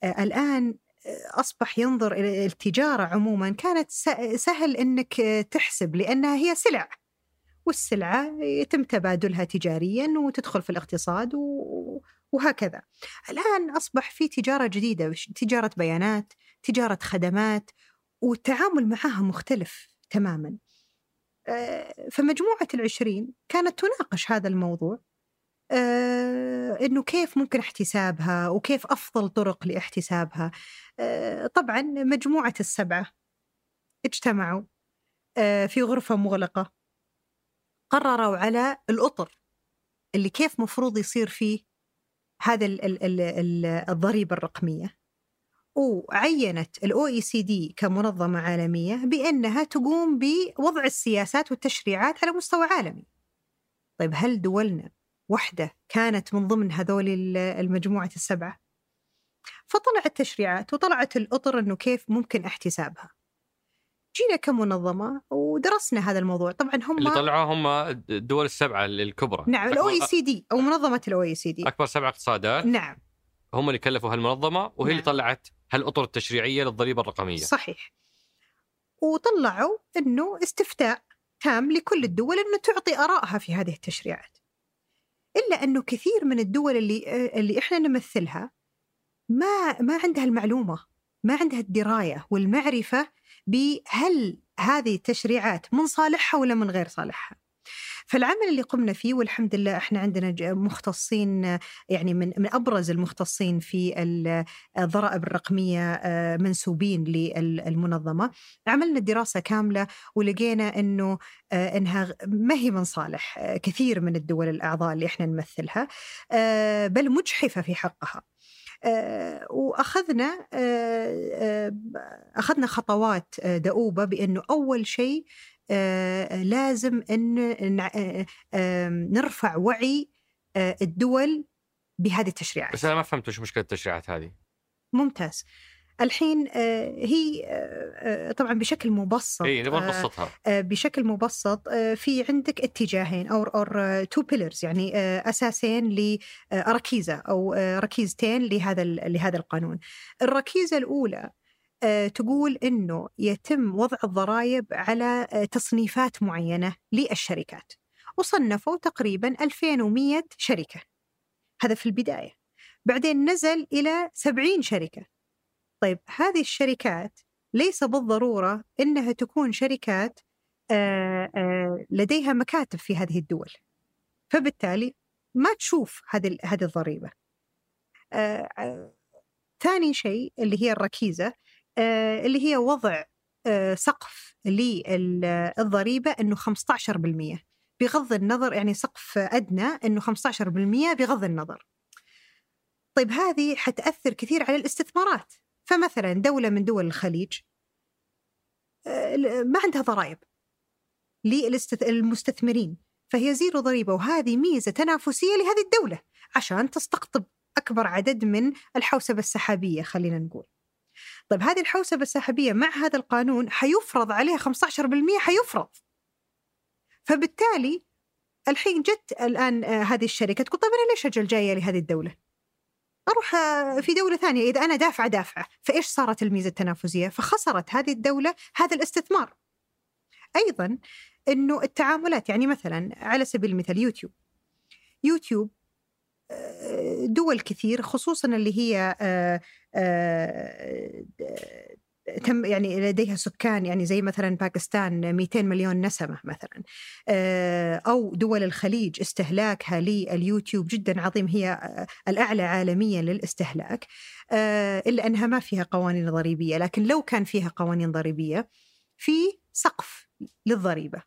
S3: آه، الآن آه، أصبح ينظر إلى التجارة عموما كانت سهل إنك آه، تحسب لأنها هي سلع والسلعة يتم تبادلها تجاريا وتدخل في الاقتصاد و- وهكذا. الآن أصبح في تجارة جديدة تجارة بيانات، تجارة خدمات والتعامل معها مختلف تماما. آه، فمجموعة العشرين كانت تناقش هذا الموضوع آه، إنه كيف ممكن احتسابها وكيف أفضل طرق لاحتسابها آه، طبعا مجموعة السبعة اجتمعوا في غرفة مغلقة قرروا على الأطر اللي كيف مفروض يصير فيه هذا ال- ال- ال- ال- الضريبة الرقمية وعينت الاو اي سي دي كمنظمة عالمية بأنها تقوم بوضع السياسات والتشريعات على مستوى عالمي. طيب هل دولنا واحدة كانت من ضمن هذول ال- المجموعة السبعة؟ فطلعت تشريعات وطلعت الأطر إنه كيف ممكن احتسابها. جينا كمنظمة ودرسنا هذا الموضوع، طبعا هم
S1: اللي طلعوه هم الدول السبعة الكبرى.
S3: نعم ال OEC D أو منظمة ال OECD
S1: أكبر سبع اقتصادات.
S3: نعم.
S1: هم اللي كلفوا هالمنظمة وهي اللي
S3: نعم.
S1: طلعت هالأطر التشريعية للضريبة الرقمية.
S3: صحيح. وطلعوا إنه استفتاء تام لكل الدول إنه تعطي آرائها في هذه التشريعات. إلا إنه كثير من الدول اللي اللي إحنا نمثلها ما ما عندها المعلومة ما عندها الدراية والمعرفة بهل هذه التشريعات من صالحها ولا من غير صالحها؟ فالعمل اللي قمنا فيه والحمد لله إحنا عندنا مختصين يعني من من أبرز المختصين في ال- الضرائب الرقمية آه، منسوبين للمنظمة. عملنا دراسة كاملة ولقينا إنه آه، إنها ما هي من صالح آه، كثير من الدول الأعضاء اللي إحنا نمثلها بل مجحفة في حقها. وأخذنا آه، آه، أخذنا خطوات آه، دؤوبة بأنه أول شيء آه، لازم أن آه، آه، نرفع وعي آه، الدول بهذه التشريعات.
S1: بس أنا ما فهمت وش مشكلة التشريعات هذه.
S3: ممتاز. الحين آه، هي آه، آه، طبعا بشكل مبسط
S1: اي نبغى نبسطها
S3: بشكل مبسط في عندك اتجاهين أو أو تو بيلرز يعني أساسين لركيزه أو ركيزتين لهذا لهذا القانون. الركيزة الأولى تقول إنه يتم وضع الضرائب على تصنيفات معينة للشركات. وصنفوا تقريبا 2100 شركة. هذا في البداية. بعدين نزل إلى 70 شركة. طيب هذه الشركات ليس بالضرورة إنها تكون شركات لديها مكاتب في هذه الدول فبالتالي ما تشوف هذه هذه الضريبة. آه، ثاني شيء اللي هي الركيزة آه، اللي هي وضع سقف للضريبة إنه 15% بغض النظر يعني سقف أدنى إنه 15% بغض النظر. طيب هذه حتأثر كثير على الاستثمارات فمثلا دولة من دول الخليج آه، ما عندها ضرائب للمستثمرين فهي زيرو ضريبة وهذه ميزة تنافسية لهذه الدولة عشان تستقطب أكبر عدد من الحوسبة السحابية خلينا نقول. طيب هذه الحوسبة السحابية مع هذا القانون حيفرض عليها 15% حيفرض. فبالتالي الحين جت الآن آه، هذه الشركة تقول طيب أنا ليش أجل جاية لهذه الدولة؟ أروح آه، في دولة ثانية إذا أنا دافعه دافعه، فإيش صارت الميزة التنافسية؟ فخسرت هذه الدولة هذا الاستثمار. أيضا إنه التعاملات يعني مثلا على سبيل المثال يوتيوب. يوتيوب آه، دول كثير خصوصا اللي هي آه، تم يعني لديها سكان يعني زي مثلا باكستان 200 مليون نسمة مثلا. آه، أو دول الخليج استهلاكها لليوتيوب جدا عظيم هي آه، الأعلى عالميا للاستهلاك. آه، إلا أنها ما فيها قوانين ضريبية لكن لو كان فيها قوانين ضريبية في سقف للضريبة.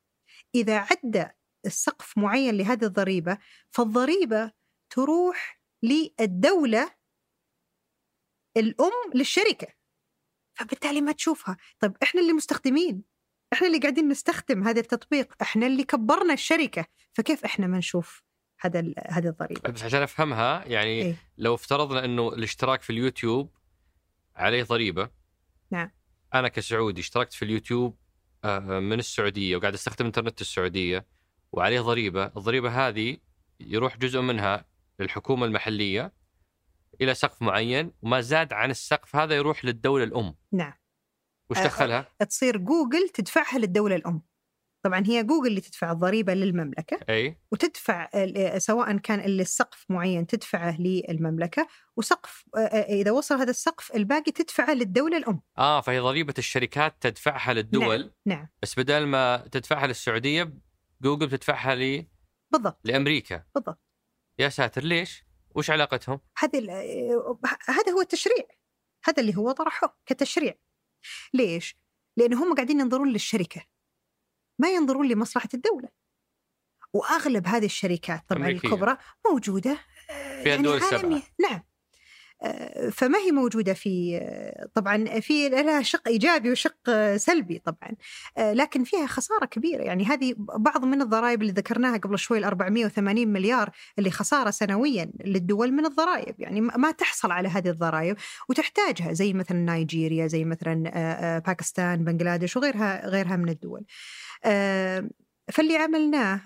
S3: إذا عدى السقف معين لهذه الضريبة فالضريبة تروح للدولة الأم للشركة. فبالتالي ما تشوفها طيب إحنا اللي مستخدمين إحنا اللي قاعدين نستخدم هذا التطبيق إحنا اللي كبرنا الشركة فكيف إحنا ما نشوف هذا هذه الضريبة
S1: بس عشان أفهمها يعني
S3: إيه؟
S1: لو افترضنا إنه الاشتراك في اليوتيوب عليه ضريبة
S3: نعم.
S1: أنا كسعودي اشتركت في اليوتيوب آه، من السعودية وقاعد أستخدم إنترنت السعودية وعليه ضريبة، الضريبة هذه يروح جزء منها للحكومة المحلية إلى سقف معين وما زاد عن السقف هذا يروح للدولة الأم،
S3: نعم.
S1: وش دخلها؟
S3: تصير جوجل تدفعها للدولة الأم. طبعا هي جوجل اللي تدفع الضريبة للمملكة.
S1: أي.
S3: وتدفع سواء كان اللي السقف معين تدفعه للمملكة وسقف آه، إذا وصل هذا السقف الباقي تدفعه للدولة الأم.
S1: آه فهي ضريبة الشركات تدفعها للدول.
S3: نعم.
S1: بس بدل ما تدفعها للسعودية جوجل بتدفعها ل...
S3: بالضبط.
S1: لأمريكا.
S3: بالضبط.
S1: يا ساتر ليش؟ وش علاقتهم؟
S3: هذا ال- آه، هذا هو التشريع هذا اللي هو طرحه كتشريع ليش؟ لأنه هم قاعدين ينظرون للشركة ما ينظرون لمصلحة الدولة وأغلب هذه الشركات طبعا
S1: أمريكية.
S3: الكبرى موجودة آه،
S1: في الدول السبعة.
S3: عالمية. نعم فما هي موجودة في طبعا في لها شق إيجابي وشق سلبي طبعا لكن فيها خسارة كبيرة. يعني هذه بعض من الضرائب اللي ذكرناها قبل شوي ال 480 مليار اللي خسارة سنويا للدول من الضرائب. يعني ما تحصل على هذه الضرائب وتحتاجها زي مثلا نيجيريا زي مثلا آه، آه، باكستان بنغلاديش وغيرها غيرها من الدول. آه، فاللي عملناه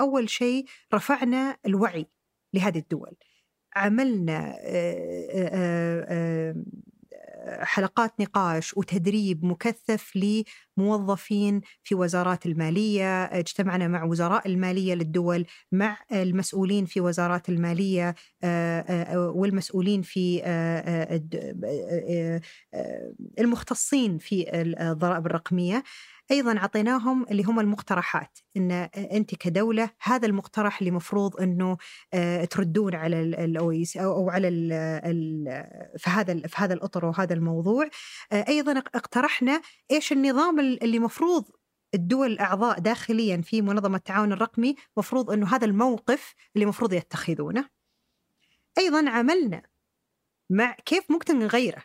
S3: أول شيء رفعنا الوعي لهذه الدول. عملنا حلقات نقاش وتدريب مكثف لموظفين في وزارات المالية، اجتمعنا مع وزراء المالية للدول، مع المسؤولين في وزارات المالية آه، والمسؤولين في المختصين في الضرائب الرقمية. أيضا اعطيناهم اللي هم المقترحات إن أنت كدولة هذا المقترح اللي مفروض إنه آه، تردون على الاو أو على ال ال في هذا في هذا الأطر وهذا الموضوع. آه، أيضا اقترحنا إيش النظام ال- اللي مفروض الدول الأعضاء داخليا في منظمة التعاون الرقمي مفروض إنه هذا الموقف اللي مفروض يتخذونه. أيضا عملنا مع كيف ممكن نغيره.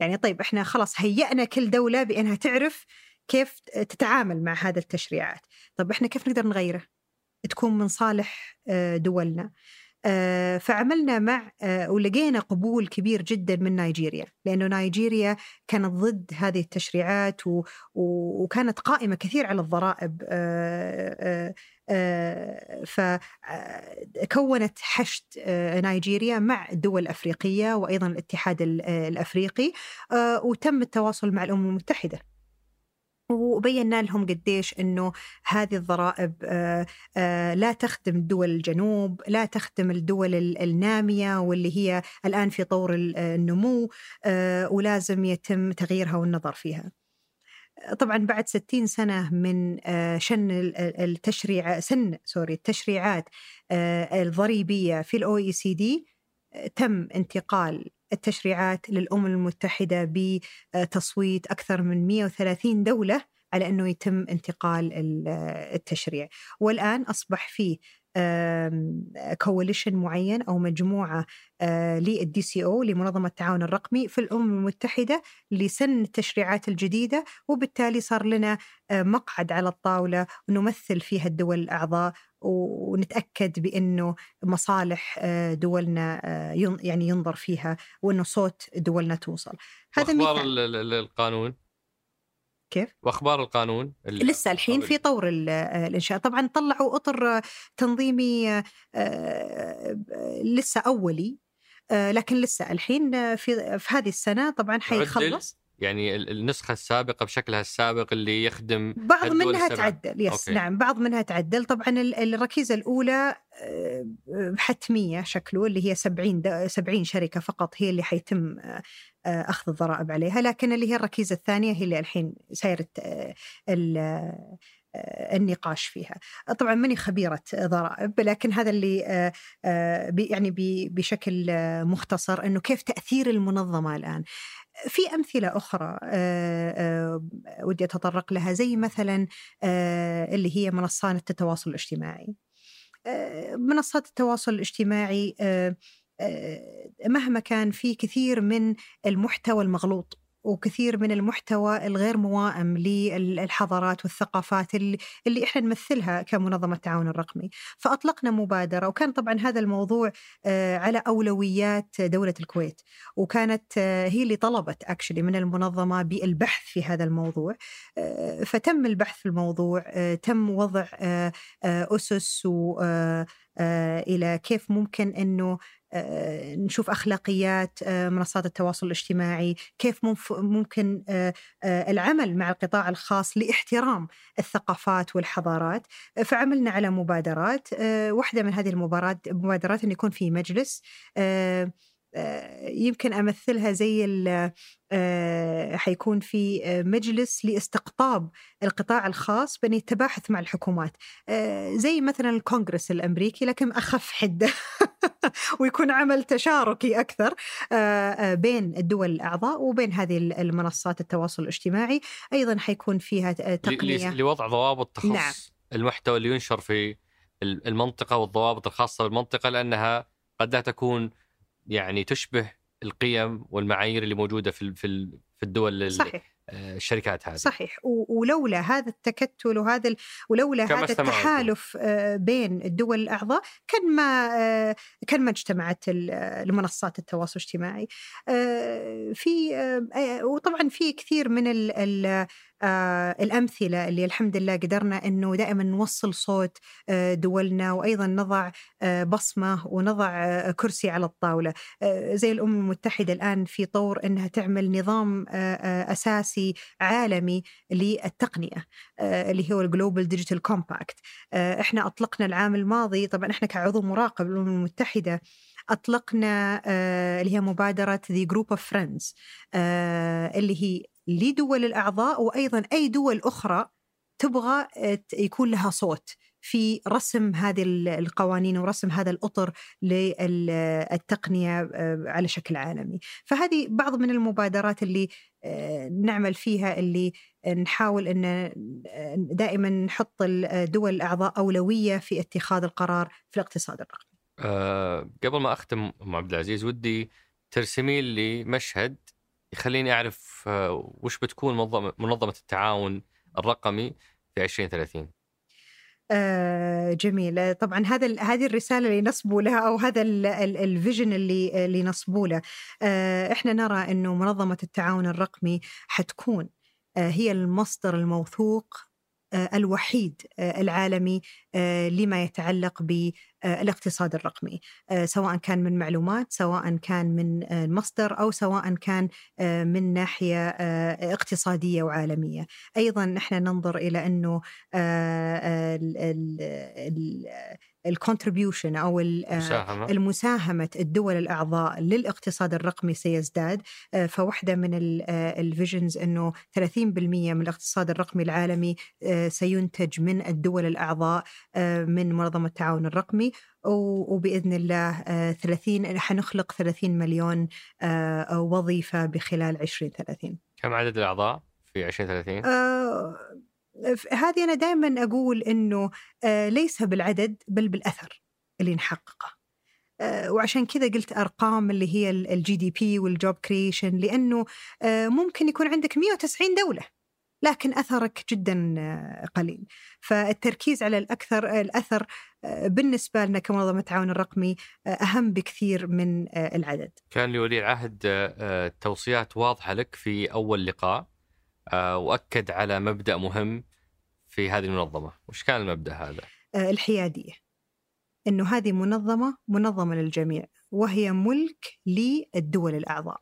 S3: يعني طيب إحنا خلاص هيئنا كل دولة بأنها تعرف كيف تتعامل مع هذا التشريعات؟ طب إحنا كيف نقدر نغيره؟ تكون من صالح آه، دولنا. آه، فعملنا مع آه، ولقينا قبول كبير جدا من نيجيريا لأنه نيجيريا كانت ضد هذه التشريعات وكانت قائمة كثير على الضرائب فكونت حشد نيجيريا مع الدول الأفريقية وأيضا الاتحاد ال- الأفريقي آه، وتم التواصل مع الأمم المتحدة. وبينا لهم قديش إنه هذه الضرائب آه، آه، لا تخدم دول الجنوب، لا تخدم الدول ال- النامية واللي هي الآن في طور ال- النمو آه، ولازم يتم تغييرها والنظر فيها. طبعا بعد 60 سنة من شن ال- ال- التشريع سن sorry التشريعات الضريبية في ال OECD تم انتقال التشريعات للأمم المتحدة بتصويت أكثر من 130 دولة على أنه يتم انتقال ال- التشريع. والآن أصبح فيه coalition معين أو مجموعة لل DCO لمنظمة التعاون الرقمي في الأمم المتحدة لسن التشريعات الجديدة وبالتالي صار لنا آه، مقعد على الطاولة ونمثل فيها الدول الأعضاء ونتأكد بأنه مصالح آه، دولنا آه، يعني ينظر فيها وأنه صوت دولنا توصل. هذا
S1: ال- القانون
S3: كيف؟
S1: وأخبار القانون
S3: لسه الحين في طور ال- الإنشاء طبعا طلعوا أطر تنظيمي آه، لسه أولي آه، لكن لسه الحين في في هذه السنة طبعا حيخلص
S1: يعني ال- النسخة السابقة بشكلها السابق اللي يخدم
S3: بعض منها
S1: السبعة.
S3: تعدل yes
S1: okay.
S3: نعم بعض منها تعدل طبعا ال- الركيزة الأولى آه، حتمية شكله اللي هي 70 د- 70 شركة فقط هي اللي حيتم آه، أخذ الضرائب عليها لكن اللي هي الركيزة الثانية هي اللي الحين سايرة آه، آه، النقاش فيها. طبعا ماني خبيرة ضرائب لكن هذا اللي يعني بشكل مختصر أنه كيف تأثير المنظمة الآن. في أمثلة أخرى ودي أتطرق لها زي مثلا اللي هي منصات التواصل الاجتماعي. منصات التواصل الاجتماعي مهما كان في كثير من المحتوى المغلوط وكثير من المحتوى الغير موائم للحضارات والثقافات اللي, إحنا نمثلها كمنظمة التعاون الرقمي، فأطلقنا مبادرة وكان طبعا هذا الموضوع آه، على أولويات دولة الكويت، وكانت آه، هي اللي طلبت اكشلي من المنظمة بالبحث في هذا الموضوع، آه، فتم البحث في الموضوع، تم وضع أسس و إلى كيف ممكن إنه آه، نشوف أخلاقيات آه، منصات التواصل الاجتماعي، كيف ممكن آه، العمل مع القطاع الخاص لاحترام الثقافات والحضارات، فعملنا على مبادرات، واحدة من هذه المبادرات انه يكون في مجلس يمكن أمثلها زي حيكون في مجلس لاستقطاب القطاع الخاص بان يتباحث مع الحكومات. زي مثلا الكونغرس الأمريكي لكن أخف حدة ويكون عمل تشاركي أكثر بين الدول الأعضاء وبين هذه المنصات التواصل الاجتماعي. أيضا حيكون فيها تقنية.
S1: لوضع ضوابط تخص نعم. المحتوى اللي ينشر في المنطقة والضوابط الخاصة بالمنطقة لأنها قد لا تكون يعني تشبه القيم والمعايير اللي موجودة في في الدول صحيح. آه، الشركات هذه.
S3: صحيح. ولولا هذا التكتل وهذا ال... ولولا هذا التحالف آه، بين الدول الأعضاء كان ما آه، كان ما اجتمعت المنصات التواصل الاجتماعي. في وطبعا في كثير من ال آه الأمثلة اللي الحمد لله قدرنا أنه دائما نوصل صوت آه دولنا وأيضا نضع آه بصمة ونضع آه كرسي على الطاولة. آه زي الأمم المتحدة الآن في طور أنها تعمل نظام آه, آه، أساسي عالمي للتقنية آه اللي هو ال Global Digital Compact إحنا أطلقنا العام الماضي طبعا إحنا كعضو مراقب الأمم المتحدة أطلقنا آه اللي هي مبادرة The Group of Friends آه اللي هي لدول الأعضاء وأيضا أي دول أخرى تبغى آه، يكون لها صوت في رسم هذه القوانين ورسم هذا الأطر للتقنية آه، على شكل عالمي. فهذه بعض من المبادرات اللي آه، نعمل فيها اللي نحاول أن دائما نحط الدول الأعضاء أولوية في اتخاذ القرار في الاقتصاد الرقمي.
S1: أه قبل ما أختم أم عبد العزيز ودي ترسمي لي مشهد يخليني أعرف آه، وش بتكون منظمه التعاون الرقمي في 2030
S3: آه جميل. طبعا هذا هذه الرسالة اللي نصبوا لها أو هذا الفيجن اللي اللي نصبوا له. آه إحنا نرى إنه منظمة التعاون الرقمي حتكون آه هي المصدر الموثوق آه، الوحيد آه، العالمي آه، لما يتعلق بالاقتصاد الرقمي. سواء كان من معلومات سواء كان من المصدر أو سواء كان من ناحية اقتصادية وعالمية. أيضا نحن ننظر إلى أنه ال contribution أو المساهمة. المساهمة الدول الأعضاء للاقتصاد الرقمي سيزداد. آه، فواحده من ال visions آه، إنه 30% من الاقتصاد الرقمي العالمي آه، سينتج من الدول الأعضاء من منظمة التعاون الرقمي. وبإذن الله 30 حنخلق 30 مليون وظيفة بخلال 2030
S1: كم عدد الأعضاء في 2030
S3: هذه أنا دائما أقول أنه آه، ليس بالعدد بل بالأثر اللي نحققه. آه، وعشان كذا قلت أرقام اللي هي ال GDP وال job creation لأنه آه، ممكن يكون عندك 190 دولة لكن أثرك جدا قليل. فالتركيز على الأكثر الأثر بالنسبة لنا كمنظمة التعاون الرقمي أهم بكثير من العدد.
S1: كان لولي العهد توصيات واضحة لك في أول لقاء. وأكد على مبدأ مهم في هذه المنظمة، وش كان المبدأ هذا؟
S3: آه، الحيادية. إنه هذه منظمة منظمة للجميع وهي ملك للدول الأعضاء.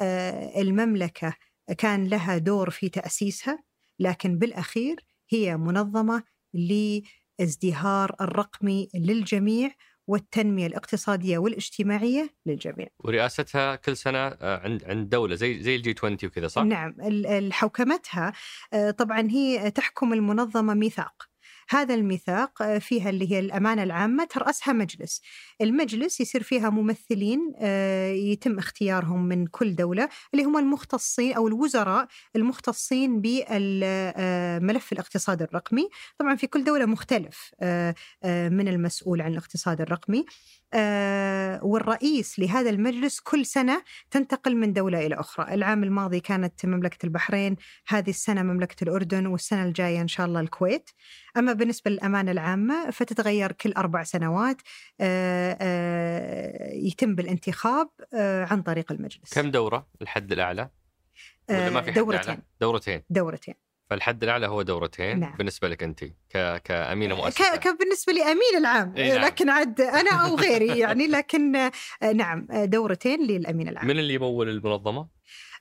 S3: آه، المملكة كان لها دور في تأسيسها لكن بالأخير هي منظمة لازدهار الرقمي للجميع والتنمية الاقتصادية والاجتماعية للجميع.
S1: ورئاستها كل سنة آه، عند عند دولة زي زي الجي 20 وكذا صح؟
S3: نعم حوكمتها آه، طبعا هي تحكم المنظمة ميثاق. هذا الميثاق آه، فيها اللي هي الأمانة العامة ترأسها مجلس. المجلس يصير فيها ممثلين آه، يتم اختيارهم من كل دولة اللي هم المختصين أو الوزراء المختصين بملف الاقتصاد الرقمي. طبعا في كل دولة مختلف آه، من المسؤول عن الاقتصاد الرقمي. آه، والرئيس لهذا المجلس كل سنة تنتقل من دولة إلى أخرى. العام الماضي كانت مملكة البحرين هذه السنة مملكة الأردن والسنة الجاية إن شاء الله الكويت. أما بالنسبة للأمانة العامة فتتغير كل أربع سنوات آه، آه، يتم بالانتخاب عن طريق المجلس.
S1: كم دورة الحد الأعلى؟ ولا ما في حد
S3: دورتين.
S1: أعلى؟ دورتين.
S3: دورتين.
S1: فالحد الأعلى هو دورتين
S3: نعم.
S1: بالنسبة لك انت ك... كأمينة مؤسسه
S3: ك... ك... بالنسبة لي امين العام
S1: إي نعم.
S3: لكن عاد أنا أو غيري يعني لكن آه، نعم آه، دورتين للامين العام
S1: من اللي يمول المنظمة؟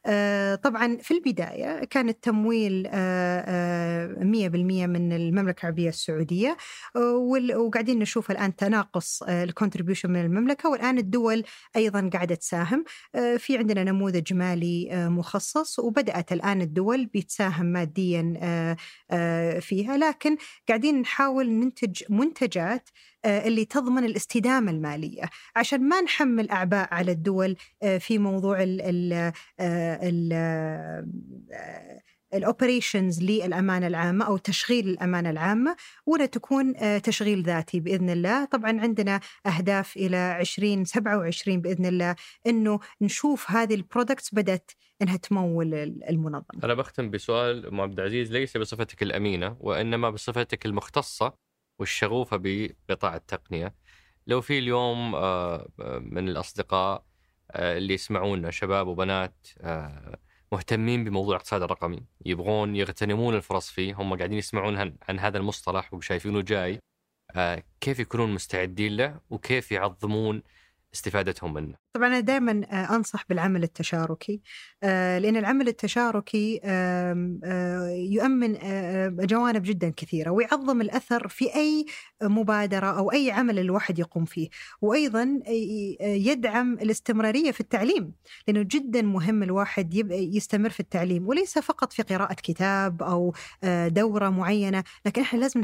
S3: آه، طبعا في البداية كان التمويل آه، آه، 100% من المملكة العربية السعودية آه، وقاعدين نشوف الآن تناقص الكونتريبيوشن من المملكة والآن الدول أيضا قاعدة تساهم. آه، في عندنا نموذج مالي آه، مخصص وبدأت الآن الدول بتساهم ماديا آه، آه، فيها. لكن قاعدين نحاول ننتج منتجات آه، اللي تضمن الاستدامة المالية. عشان ما نحمل أعباء على الدول آه، في موضوع ال ال ال operations للأمانة العامة أو تشغيل الأمانة العامة ولا تكون آه، تشغيل ذاتي بإذن الله، طبعا عندنا أهداف إلى 2027 بإذن الله إنه نشوف هذه ال products بدأت إنها تمول المنظمة.
S1: أنا بختم بسؤال أم عبد العزيز ليس بصفتك الأمينة وإنما بصفتك المختصة. والشغوفة بقطاع التقنية. لو في اليوم آه، من الأصدقاء آه، اللي يسمعونا شباب وبنات آه، مهتمين بموضوع الاقتصاد الرقمي يبغون يغتنمون الفرص فيه هم قاعدين يسمعون عن, هذا المصطلح وشايفينه جاي كيف يكونون مستعدين له وكيف يعظمون استفادتهم منه.
S3: طبعا أنا دائما أنصح بالعمل التشاركي آه، لأن العمل التشاركي آه، يؤمن آه، جوانب جدا كثيرة ويعظم الأثر في أي مبادرة أو أي عمل الواحد يقوم فيه. وأيضا ي- يدعم الاستمرارية في التعليم لأنه جدا مهم الواحد يستمر في التعليم وليس فقط في قراءة كتاب أو آه، دورة معينة لكن إحنا لازم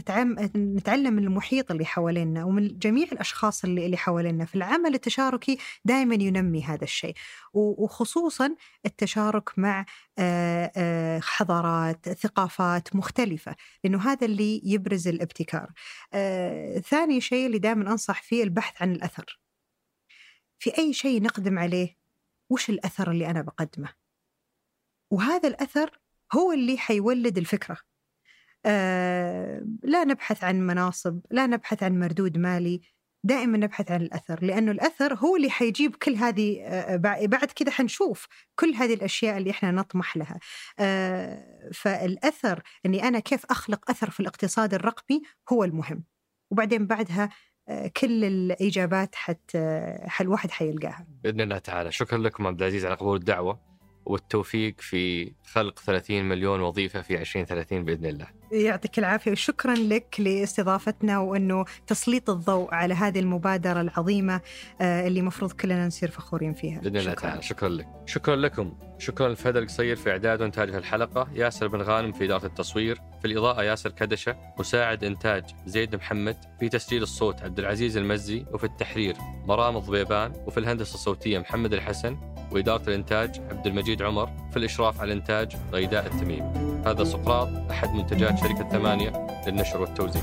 S3: نتعلم من المحيط اللي حوالينا ومن جميع الأشخاص اللي حوالينا فالعمل التشاركي دائما ينمي هذا الشيء. وخصوصا التشارك مع حضارات ثقافات مختلفة لأنه هذا اللي يبرز الابتكار. ثاني شيء اللي دائما أنصح فيه البحث عن الأثر. في أي شيء نقدم عليه وش الأثر اللي أنا بقدمه؟ وهذا الأثر هو اللي حيولد الفكرة. آه، لا نبحث عن مناصب لا نبحث عن مردود مالي. دائما نبحث عن الأثر لأنه الأثر هو اللي حيجيب كل هذه آه، بع- بعد كذا حنشوف كل هذه الأشياء اللي إحنا نطمح لها. آه، فالأثر أني أنا كيف أخلق أثر في الاقتصاد الرقمي هو المهم. وبعدين بعدها آه، كل الإجابات حت حل الواحد حيلقاها.
S1: بإذن الله تعالى. شكرا لكم عبد العزيز على قبول الدعوة والتوفيق في خلق 30 مليون وظيفة في 2030 بإذن الله.
S3: يعطيك العافية وشكرا لك لاستضافتنا وأنه تسليط الضوء على هذه المبادرة العظيمة آه، اللي مفروض كلنا نصير فخورين فيها.
S1: بإذن الله
S3: شكراً.
S1: تعالى. شكرا لك. شكرا لكم. شكرا لفهد القصير في إعداد وانتاج الحلقة ياسر بن غانم في اداره التصوير في الإضاءة ياسر كدشة مساعد إنتاج زيد محمد في تسجيل الصوت عبد العزيز المزي وفي التحرير مرام الضبيبان وفي الهندسة الصوتية محمد الحسن وإدارة الإنتاج عبد المجيد عمر في الإشراف على الإنتاج غيداء التميم. هذا سقراط أحد منتجات شركة ثمانية للنشر والتوزيع.